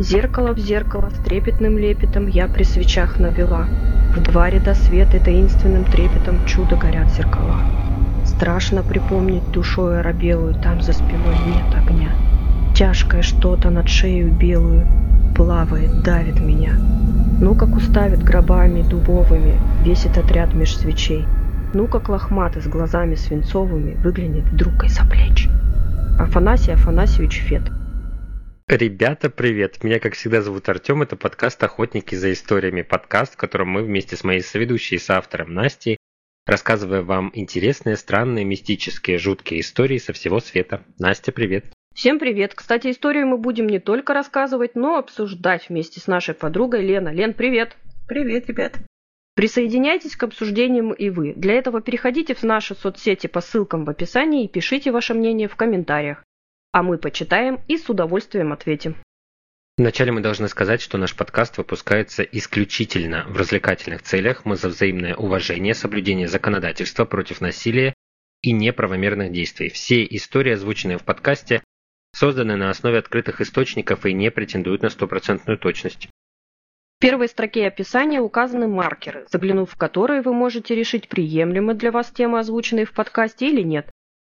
Зеркало в зеркало с трепетным лепетом я при свечах навела. В два ряда света таинственным трепетом чудо горят зеркала. Страшно припомнить душой оробелую, там за спиной нет огня. Тяжкое что-то над шею белую плавает, давит меня. Ну, как уставит гробами дубовыми весь этот отряд меж свечей. Ну, как лохматый с глазами свинцовыми выглянет вдруг из-за плеч. Афанасий Афанасьевич Фет. Ребята, привет! Меня, как всегда, зовут Артем. Это подкаст «Охотники за историями». Подкаст, в котором мы вместе с моей соведущей и соавтором Настей рассказываем вам интересные, странные, мистические, жуткие истории со всего света. Настя, привет! Всем привет! Кстати, историю мы будем не только рассказывать, но обсуждать вместе с нашей подругой Лена. Лен, привет! Привет, ребят! Присоединяйтесь к обсуждениям и вы. Для этого переходите в наши соцсети по ссылкам в описании и пишите ваше мнение в комментариях а мы почитаем и с удовольствием ответим. Вначале мы должны сказать, что наш подкаст выпускается исключительно в развлекательных целях. Мы за взаимное уважение, соблюдение законодательства против насилия и неправомерных действий. Все истории, озвученные в подкасте, созданы на основе открытых источников и не претендуют на стопроцентную точность. В первой строке описания указаны маркеры, заглянув в которые вы можете решить, приемлемы для вас темы, озвученные в подкасте или нет.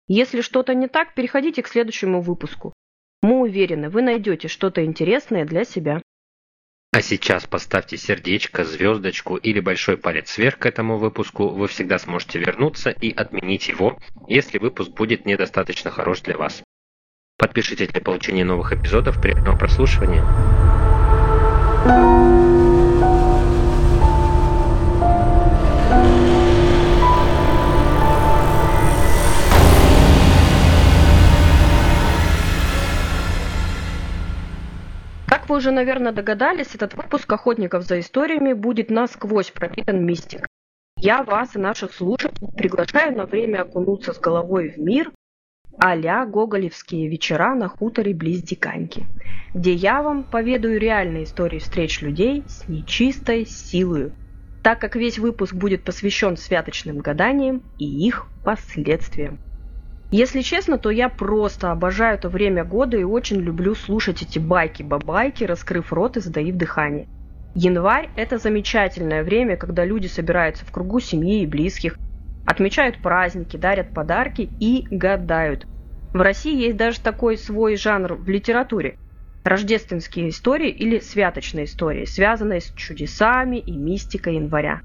Если что-то не так, переходите к следующему выпуску. Мы уверены, вы найдете что-то интересное для себя. А сейчас поставьте сердечко, звездочку или большой палец вверх к этому выпуску. Вы всегда сможете вернуться и отменить его, если выпуск будет недостаточно хорош для вас. Подпишитесь для получения новых эпизодов. Приятного прослушивания. Как вы уже, наверное, догадались, этот выпуск «Охотников за историями» будет насквозь пропитан мистикой. Я вас и наших слушателей приглашаю на время окунуться с головой в мир а-ля гоголевские вечера на хуторе близ Диканьки, где я вам поведаю реальные истории встреч людей с нечистой силой, так как весь выпуск будет посвящен святочным гаданиям и их последствиям. Если честно, то я просто обожаю это время года и очень люблю слушать эти байки-бабайки, раскрыв рот и задаив дыхание. Январь – это замечательное время, когда люди собираются в кругу семьи и близких, отмечают праздники, дарят подарки и гадают. В России есть даже такой свой жанр в литературе – рождественские истории или святочные истории, связанные с чудесами и мистикой января.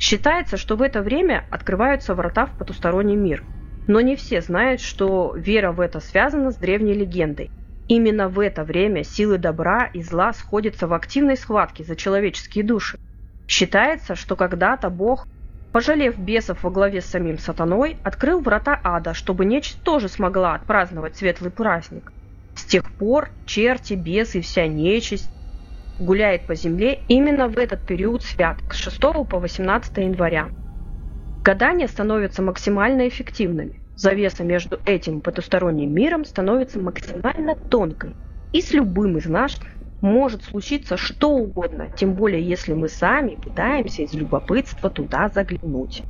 Считается, что в это время открываются врата в потусторонний мир – но не все знают, что вера в это связана с древней легендой. Именно в это время силы добра и зла сходятся в активной схватке за человеческие души. Считается, что когда-то Бог, пожалев бесов во главе с самим сатаной, открыл врата ада, чтобы нечисть тоже смогла отпраздновать светлый праздник. С тех пор черти, бесы и вся нечисть гуляет по земле именно в этот период святок с 6 по 18 января. Гадания становятся максимально эффективными завеса между этим потусторонним миром становится максимально тонкой. И с любым из нас может случиться что угодно, тем более если мы сами пытаемся из любопытства туда заглянуть.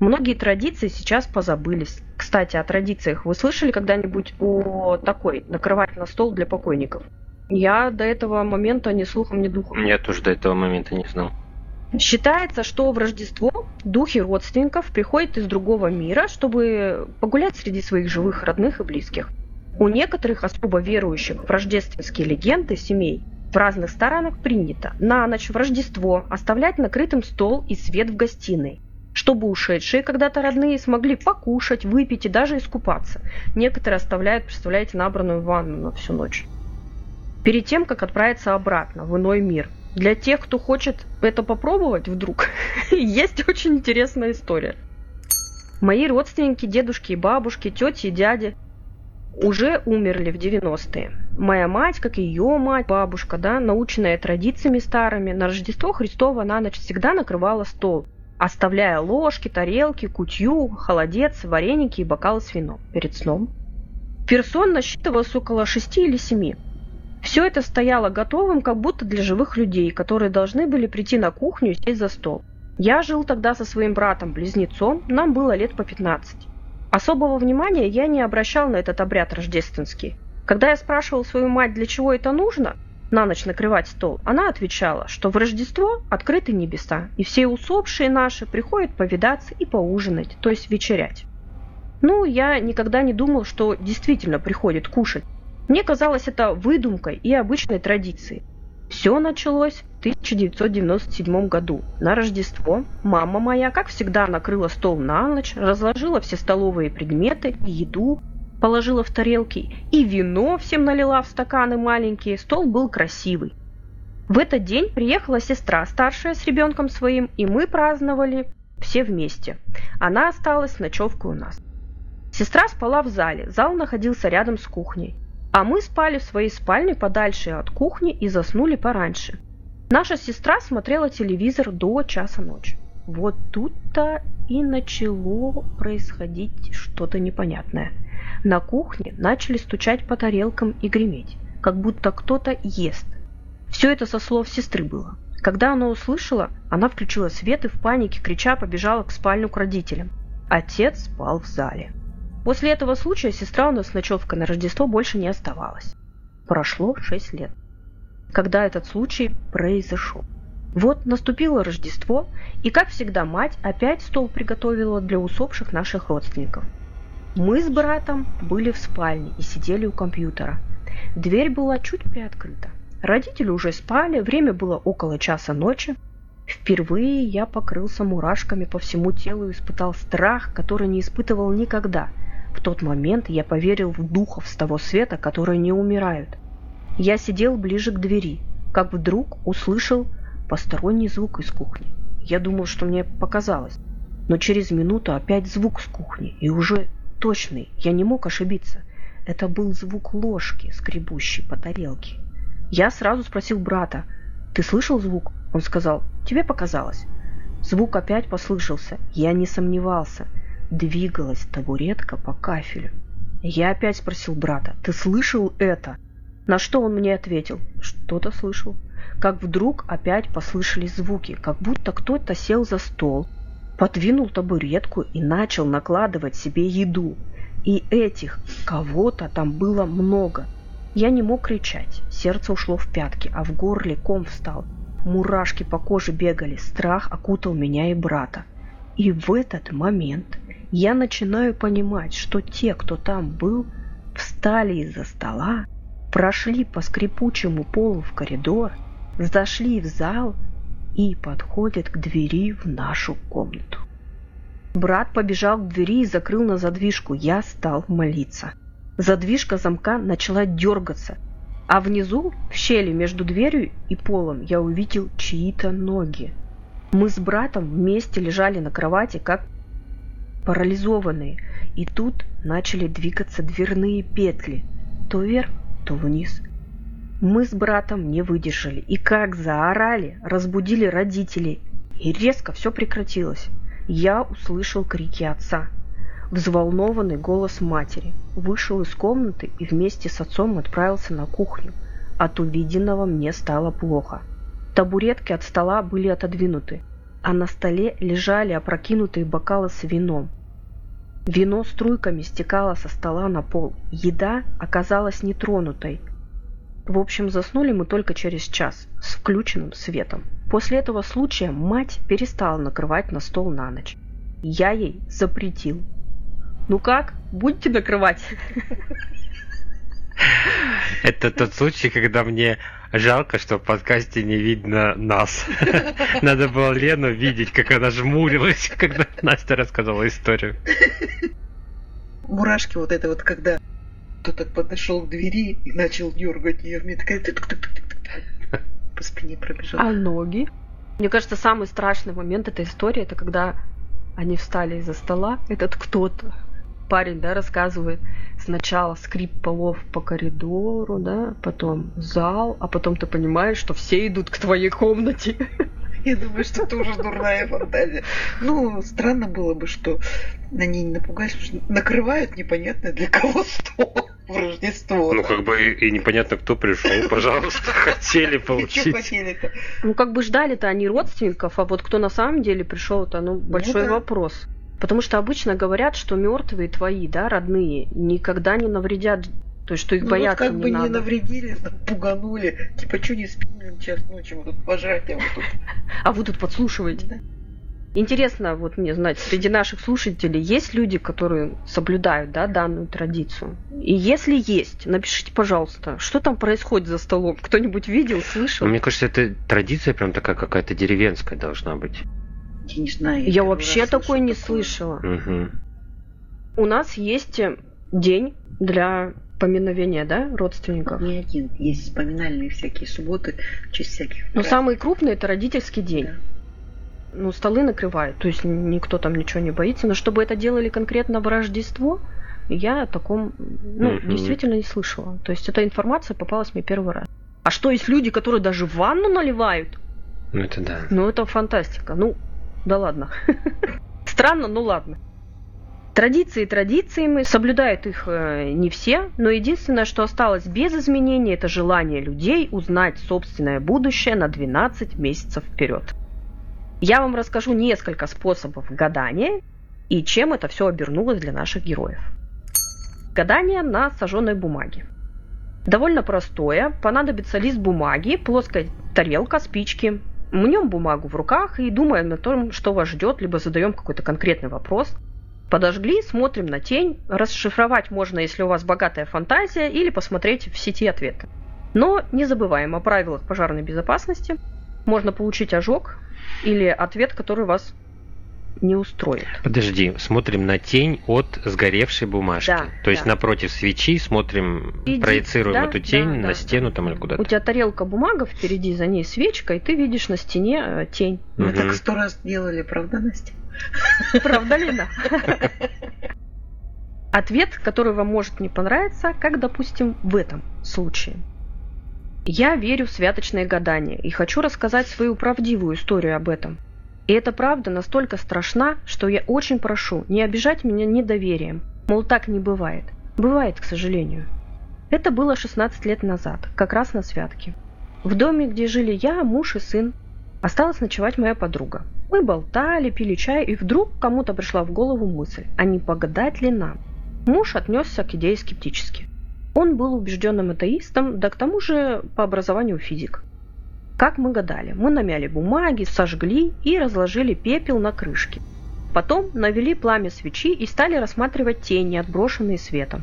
Многие традиции сейчас позабылись. Кстати, о традициях вы слышали когда-нибудь о такой, накрывать на стол для покойников? Я до этого момента ни слухом, ни духом. Я тоже до этого момента не знал. Считается, что в Рождество духи родственников приходят из другого мира, чтобы погулять среди своих живых родных и близких. У некоторых особо верующих в рождественские легенды семей в разных сторонах принято на ночь в Рождество оставлять накрытым стол и свет в гостиной, чтобы ушедшие когда-то родные смогли покушать, выпить и даже искупаться. Некоторые оставляют, представляете, набранную ванну на всю ночь. Перед тем, как отправиться обратно в иной мир – для тех, кто хочет это попробовать вдруг, есть очень интересная история. Мои родственники, дедушки и бабушки, тети и дяди уже умерли в 90-е. Моя мать, как и ее мать, бабушка, да, наученная традициями старыми, на Рождество Христово на ночь всегда накрывала стол, оставляя ложки, тарелки, кутью, холодец, вареники и бокалы с вином перед сном. Персон насчитывалось около шести или семи. Все это стояло готовым, как будто для живых людей, которые должны были прийти на кухню и сесть за стол. Я жил тогда со своим братом-близнецом, нам было лет по 15. Особого внимания я не обращал на этот обряд рождественский. Когда я спрашивал свою мать, для чего это нужно, на ночь накрывать стол, она отвечала, что в Рождество открыты небеса, и все усопшие наши приходят повидаться и поужинать, то есть вечерять. Ну, я никогда не думал, что действительно приходит кушать. Мне казалось это выдумкой и обычной традицией. Все началось в 1997 году. На Рождество мама моя, как всегда, накрыла стол на ночь, разложила все столовые предметы, еду, положила в тарелки и вино всем налила в стаканы маленькие. Стол был красивый. В этот день приехала сестра старшая с ребенком своим, и мы праздновали все вместе. Она осталась с ночевкой у нас. Сестра спала в зале, зал находился рядом с кухней. А мы спали в своей спальне подальше от кухни и заснули пораньше. Наша сестра смотрела телевизор до часа ночи. Вот тут-то и начало происходить что-то непонятное. На кухне начали стучать по тарелкам и греметь, как будто кто-то ест. Все это со слов сестры было. Когда она услышала, она включила свет и в панике, крича, побежала к спальню к родителям. Отец спал в зале. После этого случая сестра у нас с ночевкой на Рождество больше не оставалась. Прошло шесть лет, когда этот случай произошел. Вот наступило Рождество, и, как всегда, мать опять стол приготовила для усопших наших родственников. Мы с братом были в спальне и сидели у компьютера. Дверь была чуть приоткрыта. Родители уже спали, время было около часа ночи. Впервые я покрылся мурашками по всему телу и испытал страх, который не испытывал никогда – в тот момент я поверил в духов с того света, которые не умирают. Я сидел ближе к двери, как вдруг услышал посторонний звук из кухни. Я думал, что мне показалось. Но через минуту опять звук с кухни, и уже точный, я не мог ошибиться. Это был звук ложки, скребущей по тарелке. Я сразу спросил брата, «Ты слышал звук?» Он сказал, «Тебе показалось». Звук опять послышался. Я не сомневался – Двигалась табуретка по кафелю. Я опять спросил брата, ты слышал это? На что он мне ответил, что-то слышал. Как вдруг опять послышались звуки, как будто кто-то сел за стол, подвинул табуретку и начал накладывать себе еду. И этих кого-то там было много. Я не мог кричать, сердце ушло в пятки, а в горле ком встал. Мурашки по коже бегали, страх окутал меня и брата. И в этот момент я начинаю понимать, что те, кто там был, встали из-за стола, прошли по скрипучему полу в коридор, зашли в зал и подходят к двери в нашу комнату. Брат побежал к двери и закрыл на задвижку. Я стал молиться. Задвижка замка начала дергаться, а внизу, в щели между дверью и полом, я увидел чьи-то ноги. Мы с братом вместе лежали на кровати, как парализованные, и тут начали двигаться дверные петли, то вверх, то вниз. Мы с братом не выдержали и как заорали, разбудили родителей, и резко все прекратилось. Я услышал крики отца, взволнованный голос матери, вышел из комнаты и вместе с отцом отправился на кухню. От увиденного мне стало плохо. Табуретки от стола были отодвинуты, а на столе лежали опрокинутые бокалы с вином. Вино струйками стекало со стола на пол. Еда оказалась нетронутой. В общем, заснули мы только через час с включенным светом. После этого случая мать перестала накрывать на стол на ночь. Я ей запретил. Ну как, будете накрывать? Это тот случай, когда мне Жалко, что в подкасте не видно нас. Надо было Лену видеть, как она жмурилась, когда Настя рассказала историю. Мурашки вот это вот, когда кто-то подошел к двери и начал дергать ее, мне такая по спине пробежала. А ноги? Мне кажется, самый страшный момент этой истории, это когда они встали из-за стола, этот кто-то парень, да, рассказывает сначала скрип полов по коридору, да, потом зал, а потом ты понимаешь, что все идут к твоей комнате. Я думаю, что это уже дурная фантазия. Ну, странно было бы, что они не напугались, что накрывают непонятно для кого стол в Рождество. Ну, как бы и, и непонятно, кто пришел, пожалуйста, хотели получить. хотели-то? Ну, как бы ждали-то они родственников, а вот кто на самом деле пришел-то, ну, большой ну, да. вопрос. Потому что обычно говорят, что мертвые твои, да, родные, никогда не навредят То есть, что их Ну, бояться вот как не бы надо. не навредили, пуганули. Типа, что не спим час ночи, мы тут пожрать, а вы тут. А вы тут подслушиваете. Да. Интересно, вот мне знать, среди наших слушателей есть люди, которые соблюдают да, данную традицию? И если есть, напишите, пожалуйста, что там происходит за столом? Кто-нибудь видел, слышал? Мне кажется, это традиция прям такая какая-то деревенская должна быть. Я не знаю. Я вообще такой не такое. слышала. Мгм. У нас есть э, день для поминовения, да, родственников. Не один. Есть вспоминальные всякие субботы в честь всяких. Но праздников. самый крупный это родительский день. Да. Ну, столы накрывают, то есть никто там ничего не боится. Но чтобы это делали конкретно в Рождество, я о таком, ну, Мгм. действительно не слышала. То есть эта информация попалась мне первый раз. А что есть люди, которые даже ванну наливают? Ну, это да. Ну, это фантастика. Ну, да ладно. Странно, ну ладно. Традиции традициями, соблюдают их э, не все, но единственное, что осталось без изменений, это желание людей узнать собственное будущее на 12 месяцев вперед. Я вам расскажу несколько способов гадания и чем это все обернулось для наших героев. Гадание на сожженной бумаге. Довольно простое. Понадобится лист бумаги, плоская тарелка, спички. Мнем бумагу в руках и думаем о том, что вас ждет, либо задаем какой-то конкретный вопрос. Подожгли, смотрим на тень. Расшифровать можно, если у вас богатая фантазия, или посмотреть в сети ответы. Но не забываем о правилах пожарной безопасности. Можно получить ожог или ответ, который вас не устроит. Подожди, смотрим на тень от сгоревшей бумажки. Да, То есть да. напротив свечи смотрим, Иди- проецируем да, эту тень да, на да, стену да, там или да. куда-то. У тебя тарелка бумага, впереди за ней свечка, и ты видишь на стене э, тень. Мы Мгм. так сто раз делали, правда, Настя? Правда, Лена? Ответ, который вам может не понравиться, как, допустим, в этом случае. Я верю в святочные гадания и хочу рассказать свою правдивую историю об этом. И эта правда настолько страшна, что я очень прошу не обижать меня недоверием. Мол, так не бывает. Бывает, к сожалению. Это было 16 лет назад, как раз на святке. В доме, где жили я, муж и сын, осталась ночевать моя подруга. Мы болтали, пили чай, и вдруг кому-то пришла в голову мысль, а не погадать ли нам? Муж отнесся к идее скептически. Он был убежденным атеистом, да к тому же по образованию физик. Как мы гадали? Мы намяли бумаги, сожгли и разложили пепел на крышке. Потом навели пламя свечи и стали рассматривать тени, отброшенные светом.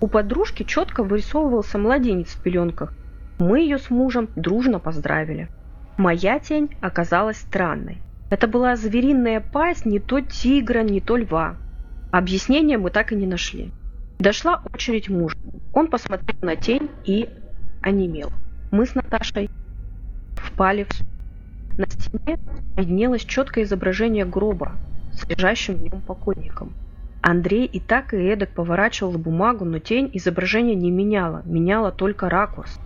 У подружки четко вырисовывался младенец в пеленках. Мы ее с мужем дружно поздравили. Моя тень оказалась странной. Это была звериная пасть не то тигра, не то льва. Объяснения мы так и не нашли. Дошла очередь мужа. Он посмотрел на тень и онемел. Мы с Наташей впали в... На стене виднелось четкое изображение гроба с лежащим в нем покойником. Андрей и так и эдак поворачивал бумагу, но тень изображения не меняла, меняла только ракурс.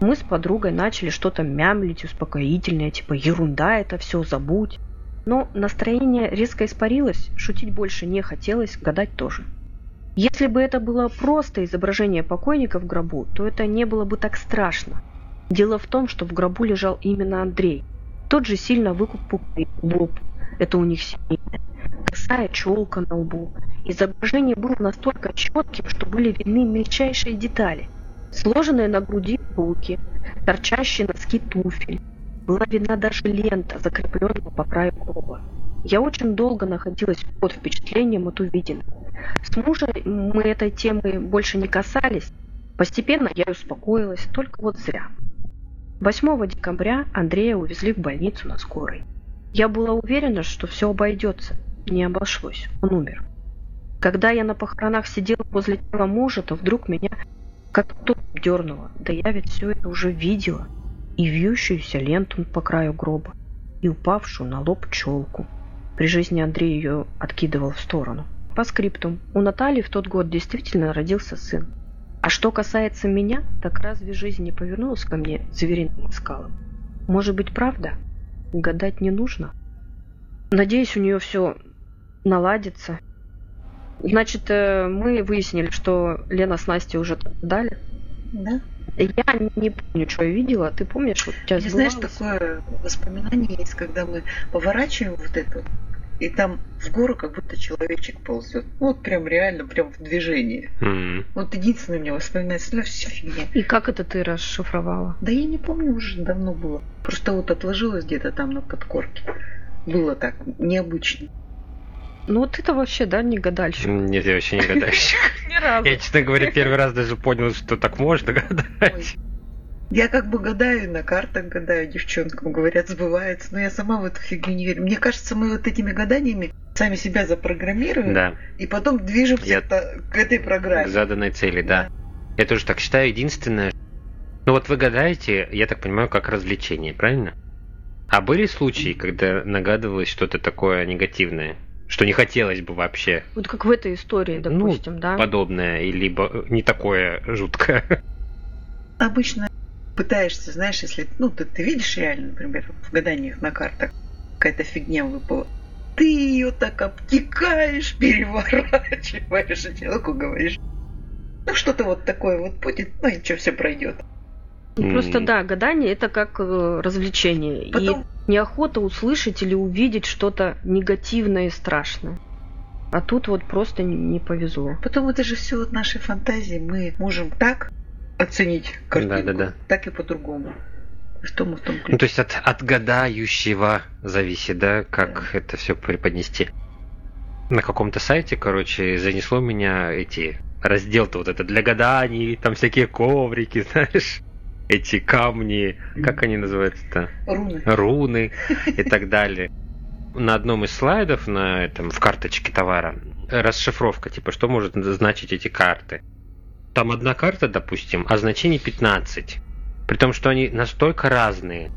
Мы с подругой начали что-то мямлить успокоительное, типа ерунда это все, забудь. Но настроение резко испарилось, шутить больше не хотелось, гадать тоже. Если бы это было просто изображение покойника в гробу, то это не было бы так страшно. Дело в том, что в гробу лежал именно Андрей. Тот же сильно выкупленный лоб. Это у них семейное. Косая челка на лбу. Изображение было настолько четким, что были видны мельчайшие детали. Сложенные на груди руки, торчащие носки туфель. Была видна даже лента, закрепленная по краю гроба. Я очень долго находилась под впечатлением от увиденного. С мужем мы этой темы больше не касались. Постепенно я успокоилась, только вот зря. 8 декабря Андрея увезли в больницу на скорой. Я была уверена, что все обойдется. Не обошлось. Он умер. Когда я на похоронах сидела возле тела мужа, то вдруг меня как то дернуло. Да я ведь все это уже видела. И вьющуюся ленту по краю гроба, и упавшую на лоб челку. При жизни Андрей ее откидывал в сторону. По скриптум, у Натальи в тот год действительно родился сын. А что касается меня, так разве жизнь не повернулась ко мне звериным скалом? Может быть, правда? Гадать не нужно? Надеюсь, у нее все наладится. Значит, э, мы выяснили, что Лена с Настей уже дали. Да? Я не помню, что я видела. Ты помнишь, вот у тебя И знаешь, сбывалось? такое воспоминание есть, когда мы поворачиваем вот эту и там в гору как будто человечек ползет. Вот прям реально, прям в движении. М. Вот единственное у меня воспоминается, ну все фигня. И как это ты расшифровала? Да я не помню, уже давно было. Просто вот отложилось где-то там на подкорке. Было так, необычно. Ну вот это вообще, да, не гадальщик? Нет, я вообще не гадальщик. Ни разу. Я, честно говоря, первый раз даже понял, что так можно гадать. Я как бы гадаю, на картах гадаю, девчонкам говорят, сбывается, но я сама в эту фигню не верю. Мне кажется, мы вот этими гаданиями сами себя запрограммируем, Да, и потом движемся Я- к- к этой к программе. заданной цели, да. Я тоже так считаю. Единственное, ну вот вы гадаете, я так понимаю, как развлечение, правильно? А были случаи, когда нагадывалось что-то такое негативное, что не хотелось бы вообще Вот как в этой истории, Ну, допустим, да? подобное, либо не такое жуткое? Обычно пытаешься, знаешь, если, ну, ты, ты видишь реально, например, в гаданиях на картах какая-то фигня выпала, ты ее так обтекаешь, переворачиваешь, и человеку говоришь, ну, что-то вот такое вот будет, ну, ничего, все пройдет. Ну, Просто да, гадание это как э, развлечение. Потом И неохота услышать или увидеть что-то негативное и страшное. А тут вот просто не, не повезло. Потом это же все от нашей фантазии. Мы можем так оценить картинку, Да-да-да. так и по-другому. Что мы в том Ну, то есть от, от гадающего зависит, да, как это все преподнести. На каком-то сайте, короче, занесло меня эти раздел-то вот это для гаданий, там всякие коврики, знаешь, эти камни, как они называются-то? руны? руны и так далее. На одном из слайдов на этом в карточке товара расшифровка, типа, что может значить эти карты. Там одна карта, допустим, а значение 15. При том, что они настолько разные.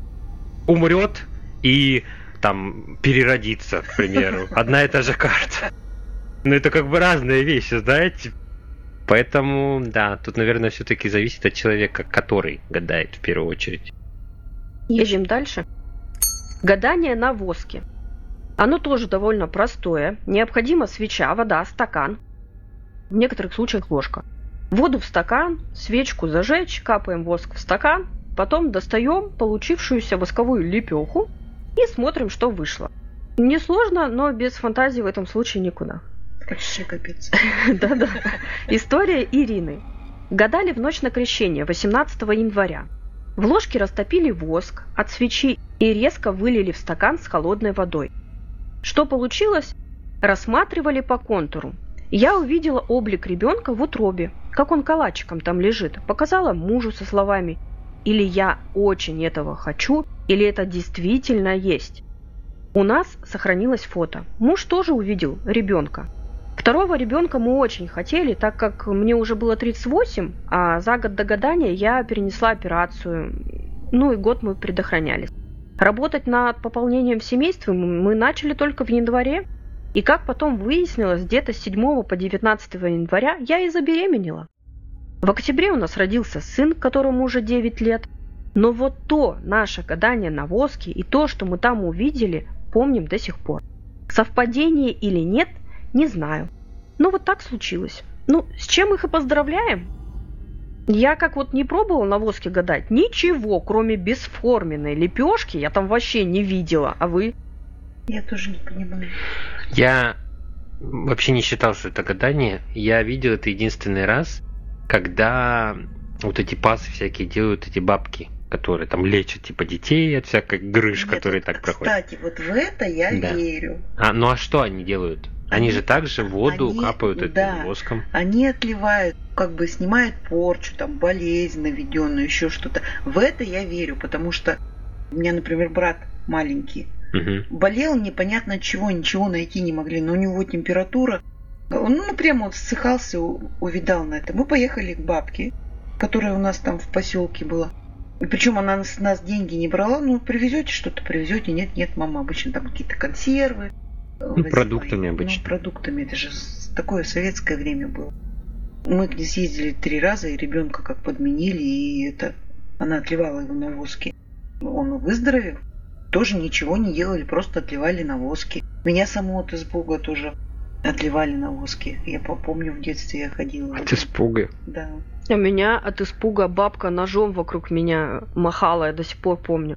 Умрет и там переродится, к примеру. Одна и та же карта. Но это как бы разные вещи, знаете. Поэтому, да, тут, наверное, все-таки зависит от человека, который гадает в первую очередь. Едем дальше. Гадание на воске. Оно тоже довольно простое. Необходима свеча, вода, стакан. В некоторых случаях ложка. Воду в стакан, свечку зажечь, капаем воск в стакан, потом достаем получившуюся восковую лепеху и смотрим, что вышло. Несложно, но без фантазии в этом случае никуда. Вообще капец. Да-да. История Ирины. Гадали в ночь на крещение, 18 января. В ложке растопили воск от свечи и резко вылили в стакан с холодной водой. Что получилось? Рассматривали по контуру. Я увидела облик ребенка в утробе, как он калачиком там лежит. Показала мужу со словами «Или я очень этого хочу, или это действительно есть». У нас сохранилось фото. Муж тоже увидел ребенка. Второго ребенка мы очень хотели, так как мне уже было 38, а за год до гадания я перенесла операцию. Ну и год мы предохранялись. Работать над пополнением семейства мы начали только в январе. И как потом выяснилось, где-то с 7 по 19 января я и забеременела. В октябре у нас родился сын, которому уже 9 лет. Но вот то наше гадание на воске и то, что мы там увидели, помним до сих пор. Совпадение или нет, не знаю. Но вот так случилось. Ну, с чем их и поздравляем? Я как вот не пробовала на воске гадать, ничего, кроме бесформенной лепешки, я там вообще не видела. А вы? Я тоже не понимаю. Я вообще не считал, что это гадание. Я видел это единственный раз, когда вот эти пасы всякие делают эти бабки, которые там лечат типа детей от всякой грыж, Нет, которые вот, так проходят. Кстати, вот в это я Да. верю. А, ну а что они делают? Они, Они- же также воду они- капают этим да. воском. Они отливают, как бы снимают порчу, там, болезнь наведенную, еще что-то. В это я верю, потому что у меня, например, брат маленький, Мгм. болел непонятно чего, ничего найти не могли, но у него температура, он ну, прямо вот ссыхался, увидал на это. Мы поехали к бабке, которая у нас там в поселке была. И причем она с нас деньги не брала, ну, привезете что-то, привезете, нет, нет, мама, обычно там какие-то консервы. возила. продуктами Ну, обычно. продуктами, это же такое советское время было. Мы к ней съездили три раза, и ребенка как подменили, и это она отливала его на воске. Он выздоровел. Тоже ничего не делали, просто отливали на воске. Меня саму от испуга тоже отливали на воске. Я по- помню, в детстве я ходила. От испуга. Да. У меня от испуга бабка ножом вокруг меня махала, я до сих пор помню.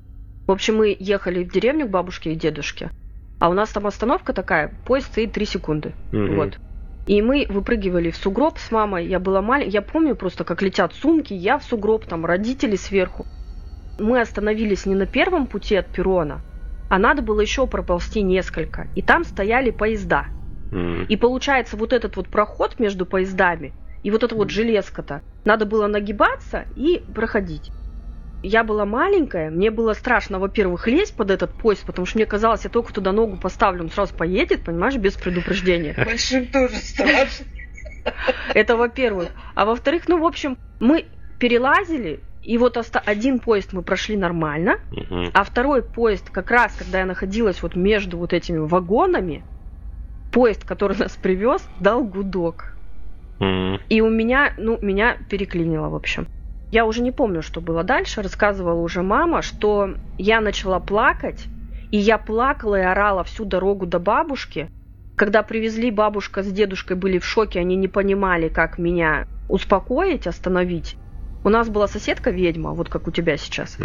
В общем, мы ехали в деревню к бабушке и дедушке. А у нас там остановка такая, поезд стоит 3 секунды. Мгм. Вот. И мы выпрыгивали в сугроб с мамой. Я была маленькая. Я помню просто, как летят сумки, я в сугроб, там родители сверху. Мы остановились не на первом пути от перрона, а надо было еще проползти несколько. И там стояли поезда. И получается, вот этот вот проход между поездами и вот эта вот железка-то, надо было нагибаться и проходить. Я была маленькая, мне было страшно, во-первых, лезть под этот поезд, потому что мне казалось, я только туда ногу поставлю, он сразу поедет, понимаешь, без предупреждения. Большим тоже страшно. Это во-первых. А во-вторых, ну, в общем, мы перелазили, и вот один поезд мы прошли нормально, Мгм. а второй поезд, как раз когда я находилась вот между вот этими вагонами, поезд, который нас привез, дал гудок. М. И у меня, ну, меня переклинило, в общем. Я уже не помню, что было дальше. Рассказывала уже мама, что я начала плакать, и я плакала и орала всю дорогу до бабушки. Когда привезли, бабушка с дедушкой были в шоке, они не понимали, как меня успокоить, остановить. У нас была соседка ведьма, вот как у тебя сейчас.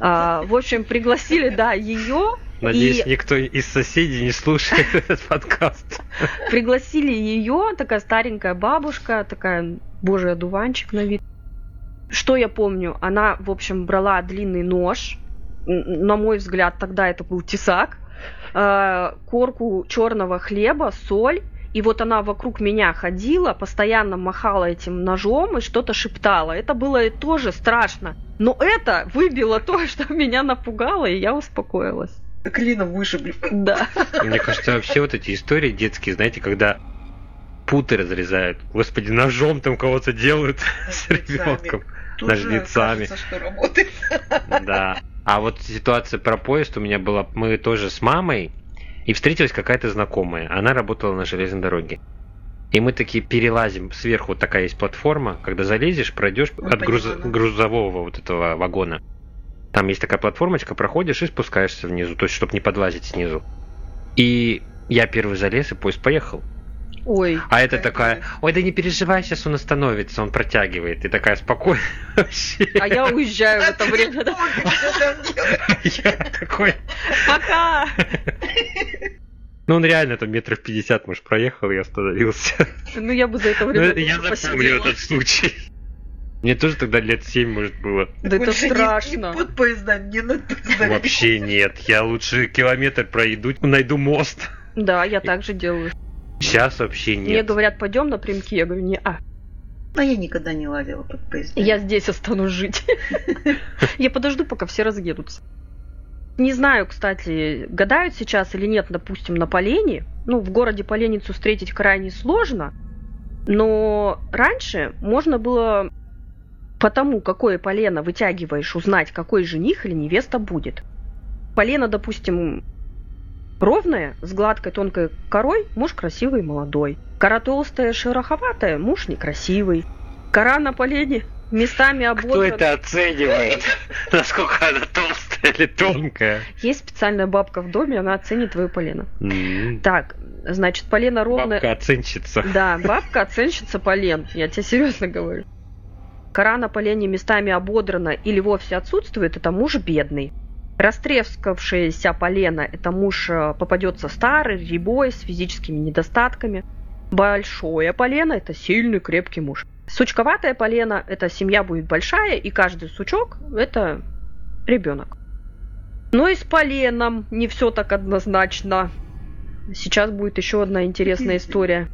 А, в общем, пригласили, да, ее, Надеюсь, И- никто из соседей не слушает этот подкаст. пригласили ее, такая старенькая бабушка, такая божий одуванчик на вид. Что я помню? Она, в общем, брала длинный нож. На мой взгляд, тогда это был тесак. э, Корку черного хлеба, соль. И вот она вокруг меня ходила, постоянно махала этим ножом и что-то шептала. Это было тоже страшно. Но это выбило то, что меня напугало, и я успокоилась. Клином вышибли. Да. Мне кажется, вообще вот эти истории детские, знаете, когда путы разрезают, господи, ножом там кого-то делают с ребенком. Ножницами. кажется. Да. А вот ситуация про поезд у меня была, мы тоже с мамой, и встретилась какая-то знакомая. Она работала на железной дороге. И мы такие перелазим сверху, вот такая есть платформа, когда залезешь, пройдешь Ну, от груз- грузового вот этого вагона. Там есть такая платформочка, проходишь и спускаешься внизу, то есть, чтобы не подлазить снизу. И я первый залез, и поезд поехал. Ой. А это такая, ой, да не переживай, сейчас он остановится, он протягивает. И такая спокойная вообще. А я уезжаю в это время. Я такой, Пока! ну он реально там метров 50, может, проехал и остановился. Ну, я бы за это Ну, время Я тоже запомню посидела. этот случай. Мне тоже тогда лет 7, может, было. Да это страшно. Не под поездами, не над поездами. Вообще нет. Я лучше километр пройду, найду мост. Да, я так же делаю. Сейчас вообще Мне нет. говорят, пойдем напрямки. Я говорю, не, а, А я никогда не лазила под поездами. я здесь останусь жить. Я подожду, пока все разъедутся. Не знаю, кстати, гадают сейчас или нет, допустим, на Полене. Ну, в городе Поленницу встретить крайне сложно. Но раньше можно было по тому, какое полено вытягиваешь, узнать, какой жених или невеста будет. Полено, допустим, ровное, с гладкой тонкой корой, муж красивый и молодой. Кора толстая, шероховатая, муж некрасивый. Кора на полене местами Кто ободрана. это оценивает? Насколько она толстая или тонкая? Есть специальная бабка в доме, она оценит твое полено. Так, значит, полено ровное... Бабка оценщица. Да, бабка оценщица полен. Я тебе серьезно говорю. Кора на полене местами ободрана или вовсе отсутствует, это муж бедный. Растрескавшееся полено, это муж э, попадется старый, рябой, с физическими недостатками. Большое полено – это сильный, крепкий муж. Сучковатое полено – это семья будет большая, и каждый сучок – это ребенок. Но и с поленом не все так однозначно. Сейчас будет еще одна интересная история.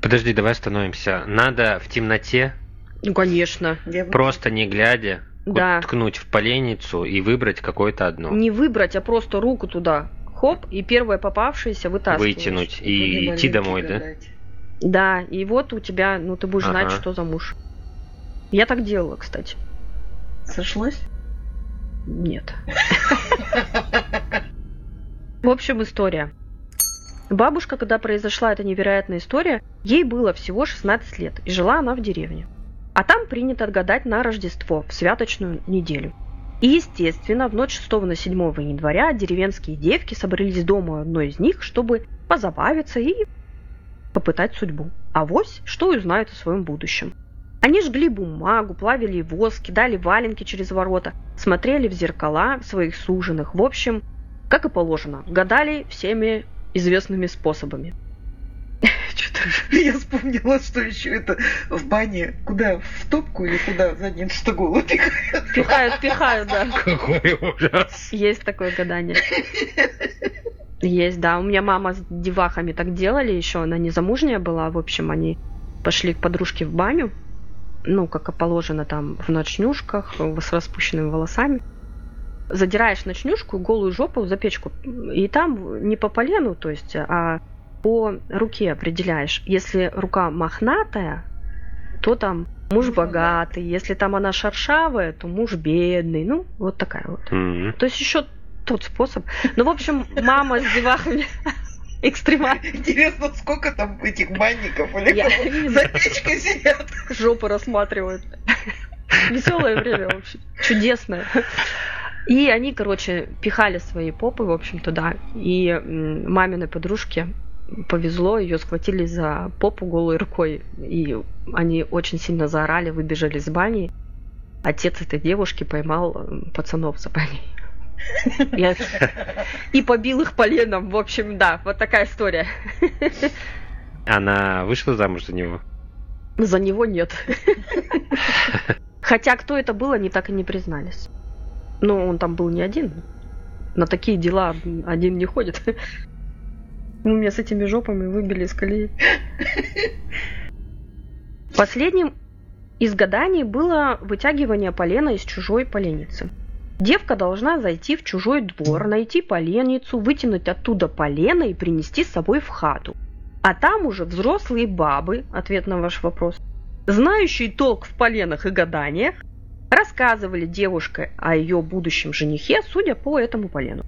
Подожди, давай остановимся. Надо в темноте, Ну, конечно. Просто не глядя, Да. ткнуть в поленницу и выбрать какое-то одно. Не выбрать, а просто руку туда. Хоп, и первое попавшееся вытаскиваешь. Вытянуть Будем и идти домой, да? гадать. Да, и вот у тебя, ну ты будешь знать, Ага. что за муж. Я так делала, кстати. Сошлось? Нет. В общем, история. Бабушка, когда произошла эта невероятная история, ей было всего 16 лет, и жила она в деревне. А там принято отгадать на Рождество, в святочную неделю. И, естественно, в ночь 6 на 7 января деревенские девки собрались дома одной из них, чтобы позабавиться и попытать судьбу. А вось, что узнают о своем будущем. Они жгли бумагу, плавили воск, кидали валенки через ворота, смотрели в зеркала своих суженых. В общем, Как и положено, гадали всеми известными способами. Я вспомнила, что еще это в бане. Куда? В топку или куда? Задним что голову пихают? Пихают, пихают, да. Какой ужас. Есть такое гадание. Есть, да. У меня мама с девахами так делали еще. Она не замужняя была. В общем, они пошли к подружке в баню. Ну, как и положено там в ночнушках, с распущенными волосами. Задираешь ночнушку, голую жопу за печку. И там не по полену, то есть, а по руке определяешь. Если рука мохнатая, то там муж богатый. Если там она шершавая, то муж бедный. Ну, вот такая вот. Mm-hmm. То есть еще тот способ. Ну, в общем, мама с девахами экстремально. Интересно, сколько там этих банников или Я за печкой сидят. Жопу рассматривают. Веселое время вообще. Чудесное. И они, короче, пихали свои попы, в общем, туда. И маминой подружке повезло, ее схватили за попу голой рукой, и они очень сильно заорали, выбежали из бани. Отец этой девушки поймал пацанов за баней. И побил их поленом. В общем, да, вот такая история. Она вышла замуж за него? За него нет. Хотя кто это был, они так и не признались. Но он там был не один. На такие дела один не ходит. Ну, меня с этими жопами выбили из колеи. Последним из гаданий было вытягивание полена из чужой поленницы. Девка должна зайти в чужой двор, найти поленницу, вытянуть оттуда полено и принести с собой в хату. А там уже взрослые бабы, ответ на ваш вопрос, знающие толк в поленах и гаданиях, рассказывали девушке о ее будущем женихе, судя по этому полену.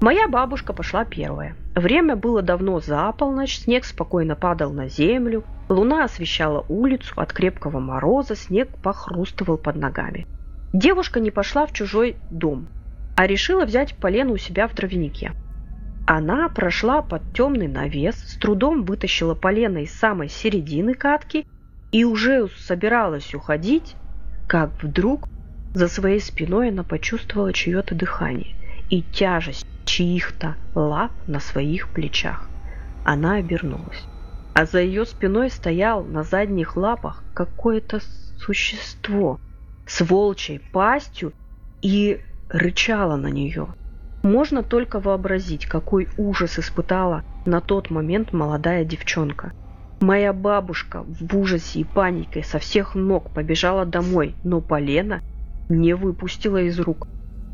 Моя бабушка пошла первая. Время было давно за полночь, снег спокойно падал на землю, луна освещала улицу, от крепкого мороза снег похрустывал под ногами. Девушка не пошла в чужой дом, а решила взять полено у себя в дровянике. Она прошла под темный навес, с трудом вытащила полено из самой середины катки и уже собиралась уходить, как вдруг за своей спиной она почувствовала чье-то дыхание и тяжесть чьих-то лап на своих плечах. Она обернулась. А за ее спиной стоял на задних лапах какое-то существо с волчьей пастью и рычало на нее. Можно только вообразить, какой ужас испытала на тот момент молодая девчонка. Моя бабушка в ужасе и панике со всех ног побежала домой, но полена не выпустила из рук.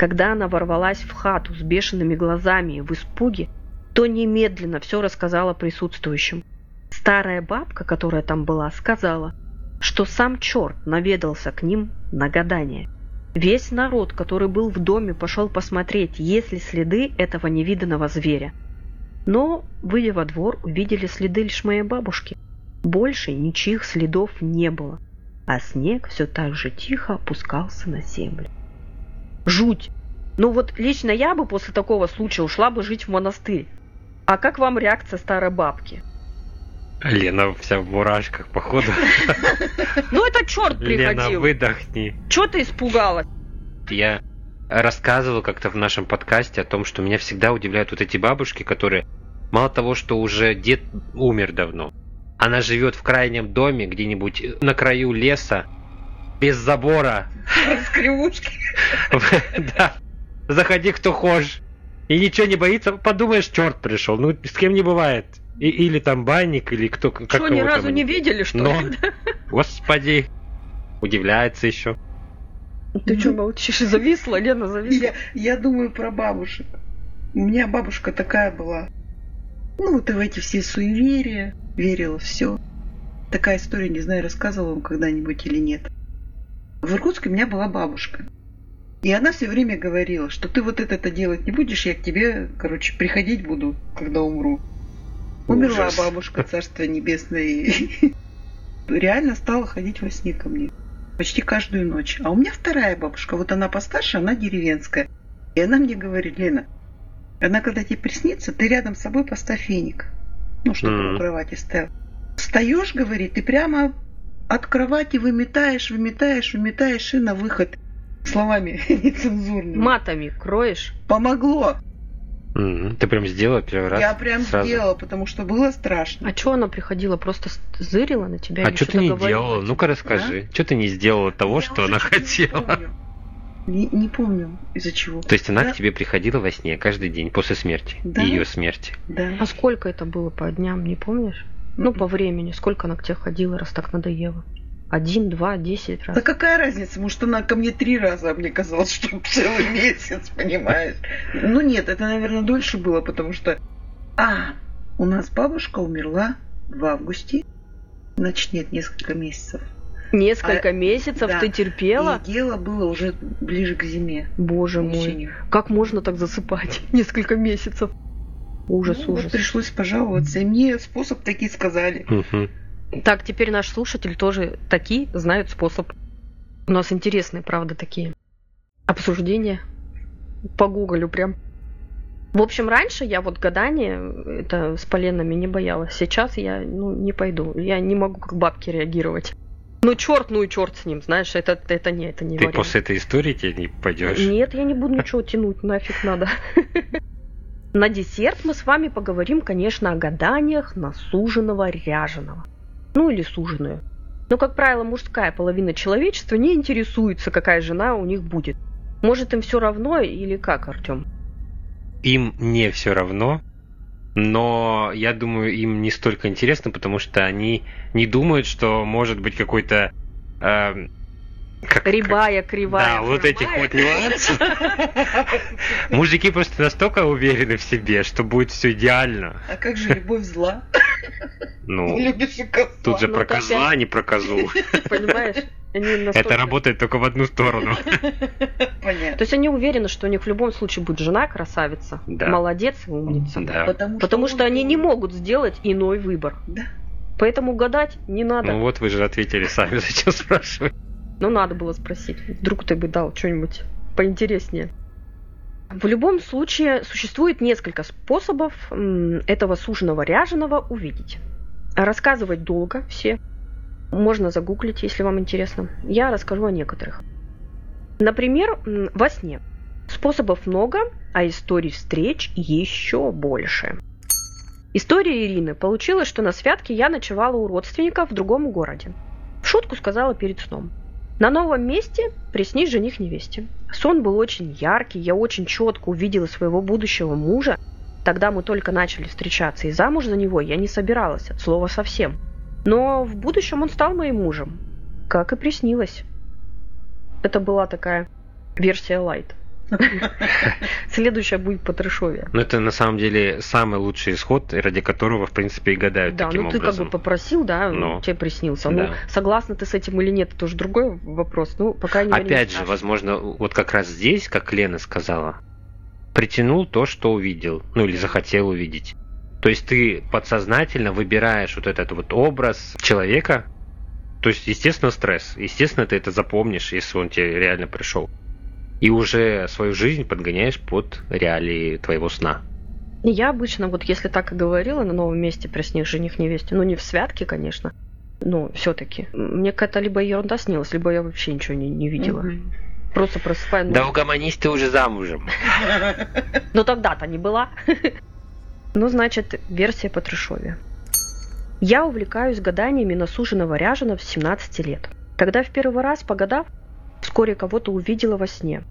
Когда она ворвалась в хату с бешеными глазами и в испуге, то немедленно все рассказала присутствующим. Старая бабка, которая там была, сказала, что сам черт наведался к ним на гадание. Весь народ, который был в доме, пошел посмотреть, есть ли следы этого невиданного зверя. Но, выйдя во двор, увидели следы лишь моей бабушки. Больше ничьих следов не было, а снег все так же тихо опускался на землю. Жуть. Ну вот лично я бы после такого случая ушла бы жить в монастырь. А как вам реакция старой бабки? Лена вся в мурашках, походу. Ну это черт приходил. Лена, выдохни. Чего ты испугалась? Я рассказывал как-то в нашем подкасте о том, что меня всегда удивляют вот эти бабушки, которые мало того, что уже дед умер давно, она живет в крайнем доме где-нибудь на краю леса, без забора. Раскривушки. Да. Заходи, кто хочешь. И ничего не боится, подумаешь, черт пришел. Ну, с кем не бывает. И, или там банник, или кто. Как что, ни разу не видели, что Но, ли? Господи. Удивляется еще. Ты что, молчишь? Зависла, Лена, зависла. Я, я думаю про бабушек. У меня бабушка такая была. Ну, вот и в эти все суеверия. Верила все. Такая история, не знаю, рассказывала вам когда-нибудь или нет. В Иркутске у меня была бабушка. И она все время говорила, что ты вот это-то делать не будешь, я к тебе, короче, приходить буду, когда умру. Умерла Ужас. бабушка, царство небесное. Реально стала ходить во сне ко мне. Почти каждую ночь. А у меня вторая бабушка, вот она постарше, она деревенская. И она мне говорит, Лена, она когда тебе приснится, ты рядом с собой поставь феник. Ну, чтобы mm-hmm. у кровати стоял. Встаешь, говорит, и прямо от кровати выметаешь, выметаешь, выметаешь и на выход словами нецензурными. Матами кроешь? Помогло. Ты прям сделала первый раз? Я прям сразу? сделала, потому что было страшно. А что она приходила? Просто зырила на тебя? А что ты не говорила? делала? Ну-ка расскажи. Что ты не сделала того, Я что она чё-то не хотела? помню. Не, не помню из-за чего. То есть она Да. к тебе приходила во сне каждый день после смерти, Да. ее смерти. Да. А сколько это было по дням, не помнишь? Ну, по времени. Сколько она к тебе ходила, раз так надоело? Один, два, десять раз. Да какая разница? Может, она ко мне три раза, а мне казалось, что целый месяц, понимаешь? Ну нет, это, наверное, дольше было, потому что... А, у нас бабушка умерла в августе. Значит, нет, несколько месяцев. Несколько А, месяцев да. ты терпела? И дело было уже ближе к зиме. Боже мой. Как можно так засыпать? Несколько месяцев. Ужас, Ну, вот ужас. пришлось пожаловаться, и мне способ такие сказали. Мгм. Так, теперь наш слушатель тоже такие знают способ. У нас интересные, правда, такие обсуждения. Погуглю прям. В общем, раньше я вот гадание это с поленами не боялась. Сейчас я ну, не пойду. Я не могу как бабки реагировать. Ну, черт, ну и черт с ним, знаешь, это, это не, это не Ты вариант. после этой истории тебе не пойдешь? Нет, я не буду ничего тянуть, нафиг надо. На десерт мы с вами поговорим, конечно, о гаданиях на суженого ряженого. Ну или суженую. Но, как правило, мужская половина человечества не интересуется, какая жена у них будет. Может, им все равно или как, Артем? Им не все равно, но я думаю, им не столько интересно, потому что они не думают, что может быть какой-то... эм, как- Рябая, кривая. Да, вот хромая. этих вот нюансов. Мужики просто настолько уверены в себе, что будет все идеально. А как же любовь зла? Ну, тут же ну, про козла, а не про козу. Понимаешь? Они Это настолько- работает только в одну сторону. Понятно. То есть они уверены, что у них в любом случае будет жена красавица, Да. молодец и умница. Да. Потому что он они не могут сделать иной выбор. Да. Поэтому гадать не надо. Ну вот вы же ответили сами, зачем спрашивать. Но надо было спросить. Вдруг ты бы дал что-нибудь поинтереснее. В любом случае, существует несколько способов этого суженого ряженого увидеть. Рассказывать долго все. Можно загуглить, если вам интересно. Я расскажу о некоторых. Например, во сне. Способов много, а историй встреч еще больше. История Ирины. Получилось, что на святке я ночевала у родственников в другом городе. В шутку сказала перед сном. На новом месте приснись жених невесте. Сон был очень яркий, я очень четко увидела своего будущего мужа. Тогда мы только начали встречаться, и замуж за него я не собиралась, от слова совсем. Но в будущем он стал моим мужем, как и приснилось. Это была такая версия лайт. Следующая будет по трешове. Но это на самом деле самый лучший исход, ради которого, в принципе, и гадают Да, таким ну ты как образом. бы попросил, да, Ну. тебе приснился. Да. Ну, согласна ты с этим или нет, это уже другой вопрос. Ну, по крайней мере, не Опять же, страшно. возможно, вот как раз здесь, как Лена сказала, притянул то, что увидел, ну или захотел увидеть. То есть ты подсознательно выбираешь вот этот вот образ человека. То есть, естественно, стресс. Естественно, ты это запомнишь, если он тебе реально пришел. И уже свою жизнь подгоняешь под реалии твоего сна. Я обычно, вот если так и говорила, на новом месте приснись жених невесте, ну не в святке, конечно, но все-таки. Мне какая-то либо ерунда снилась, либо я вообще ничего не, не видела. Мгм. Просто просыпаю. ну, Да угомонись ты уже замужем. Ну тогда-то не была. Ну, значит, версия по трешове. Я увлекаюсь гаданиями на суженого ряженого с 17 лет. Когда в первый раз, погадав, вскоре кого-то увидела во сне.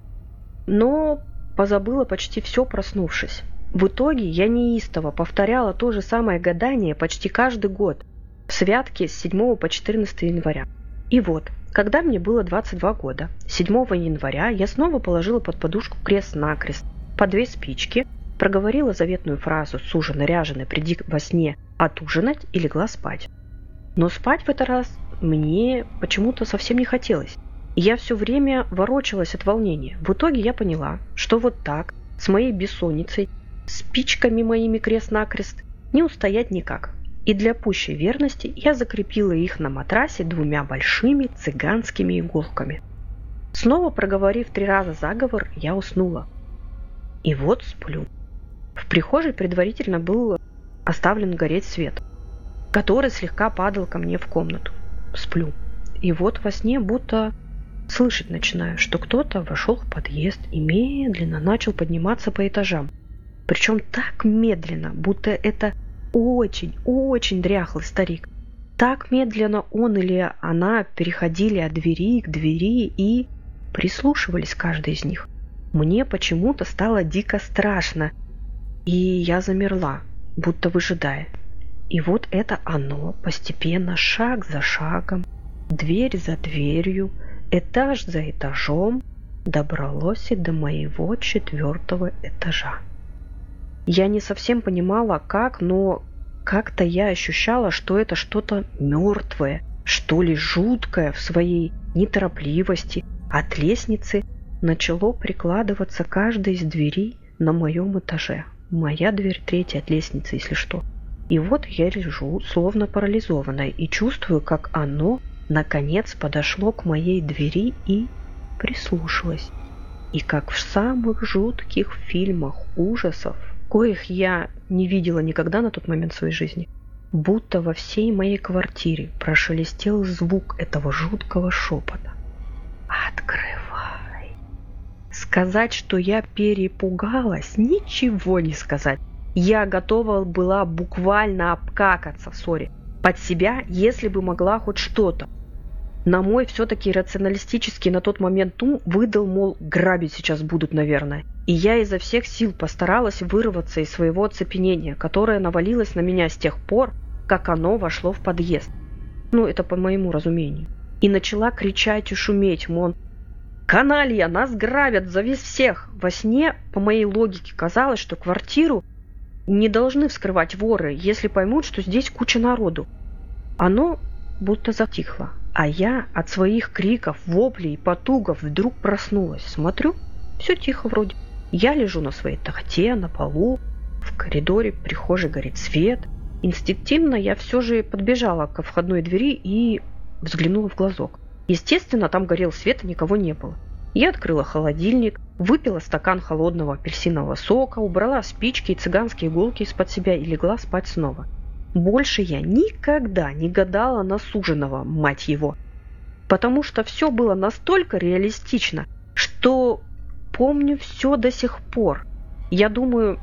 Но позабыла почти все, проснувшись. В итоге я неистово повторяла то же самое гадание почти каждый год, в святке с 7 по 14 января. И вот, когда мне было 22 года, 7 января я снова положила под подушку крест-накрест, по две спички, проговорила заветную фразу «Суженый, ряженый, приди во сне отужинать» и легла спать. Но спать в этот раз мне почему-то совсем не хотелось. Я все время ворочалась от волнения. В итоге я поняла, что вот так, с моей бессонницей, спичками моими крест-накрест, не устоять никак. И для пущей верности я закрепила их на матрасе двумя большими цыганскими иголками. Снова проговорив три раза заговор, я уснула. И вот сплю. В прихожей предварительно был оставлен гореть свет, который слегка падал ко мне в комнату. Сплю. И вот во сне будто слышать начинаю, что кто-то вошел в подъезд и медленно начал подниматься по этажам. Причем так медленно, будто это очень-очень дряхлый старик. Так медленно он или она переходили от двери к двери и прислушивались каждый из них. Мне почему-то стало дико страшно, и я замерла, будто выжидая. И вот это оно постепенно, шаг за шагом, дверь за дверью, этаж за этажом добралось и до моего четвертого этажа. Я не совсем понимала, как, но как-то я ощущала, что это что-то мертвое, что ли жуткое в своей неторопливости. От лестницы начало прикладываться каждая из дверей на моем этаже. Моя дверь третья от лестницы, если что. И вот я лежу, словно парализованная, и чувствую, как оно, наконец, подошло к моей двери и прислушалось. И как в самых жутких фильмах ужасов, коих я не видела никогда на тот момент в своей жизни, будто во всей моей квартире прошелестел звук этого жуткого шепота. «Открывай!» Сказать, что я перепугалась, ничего не сказать. Я готова была буквально обкакаться, сори, под себя, если бы могла хоть что-то. На мой все-таки рационалистический на тот момент ум выдал, мол, грабить сейчас будут, наверное. И я изо всех сил постаралась вырваться из своего оцепенения, которое навалилось на меня с тех пор, как оно вошло в подъезд. Ну, это по моему разумению. И начала кричать и шуметь, мол, «Каналья, нас грабят, завис всех!» Во сне, по моей логике, казалось, что квартиру не должны вскрывать воры, если поймут, что здесь куча народу. Оно будто затихло, а я от своих криков, воплей, потугов вдруг проснулась. Смотрю, все тихо вроде. Я лежу на своей тахте, на полу, в коридоре, прихожей горит свет. Инстинктивно я все же подбежала к входной двери и взглянула в глазок. Естественно, там горел свет и никого не было. Я открыла холодильник, выпила стакан холодного апельсинового сока, убрала спички и цыганские иголки из-под себя и легла спать снова. Больше я никогда не гадала на суженого, мать его. Потому что все было настолько реалистично, что помню все до сих пор. Я думаю,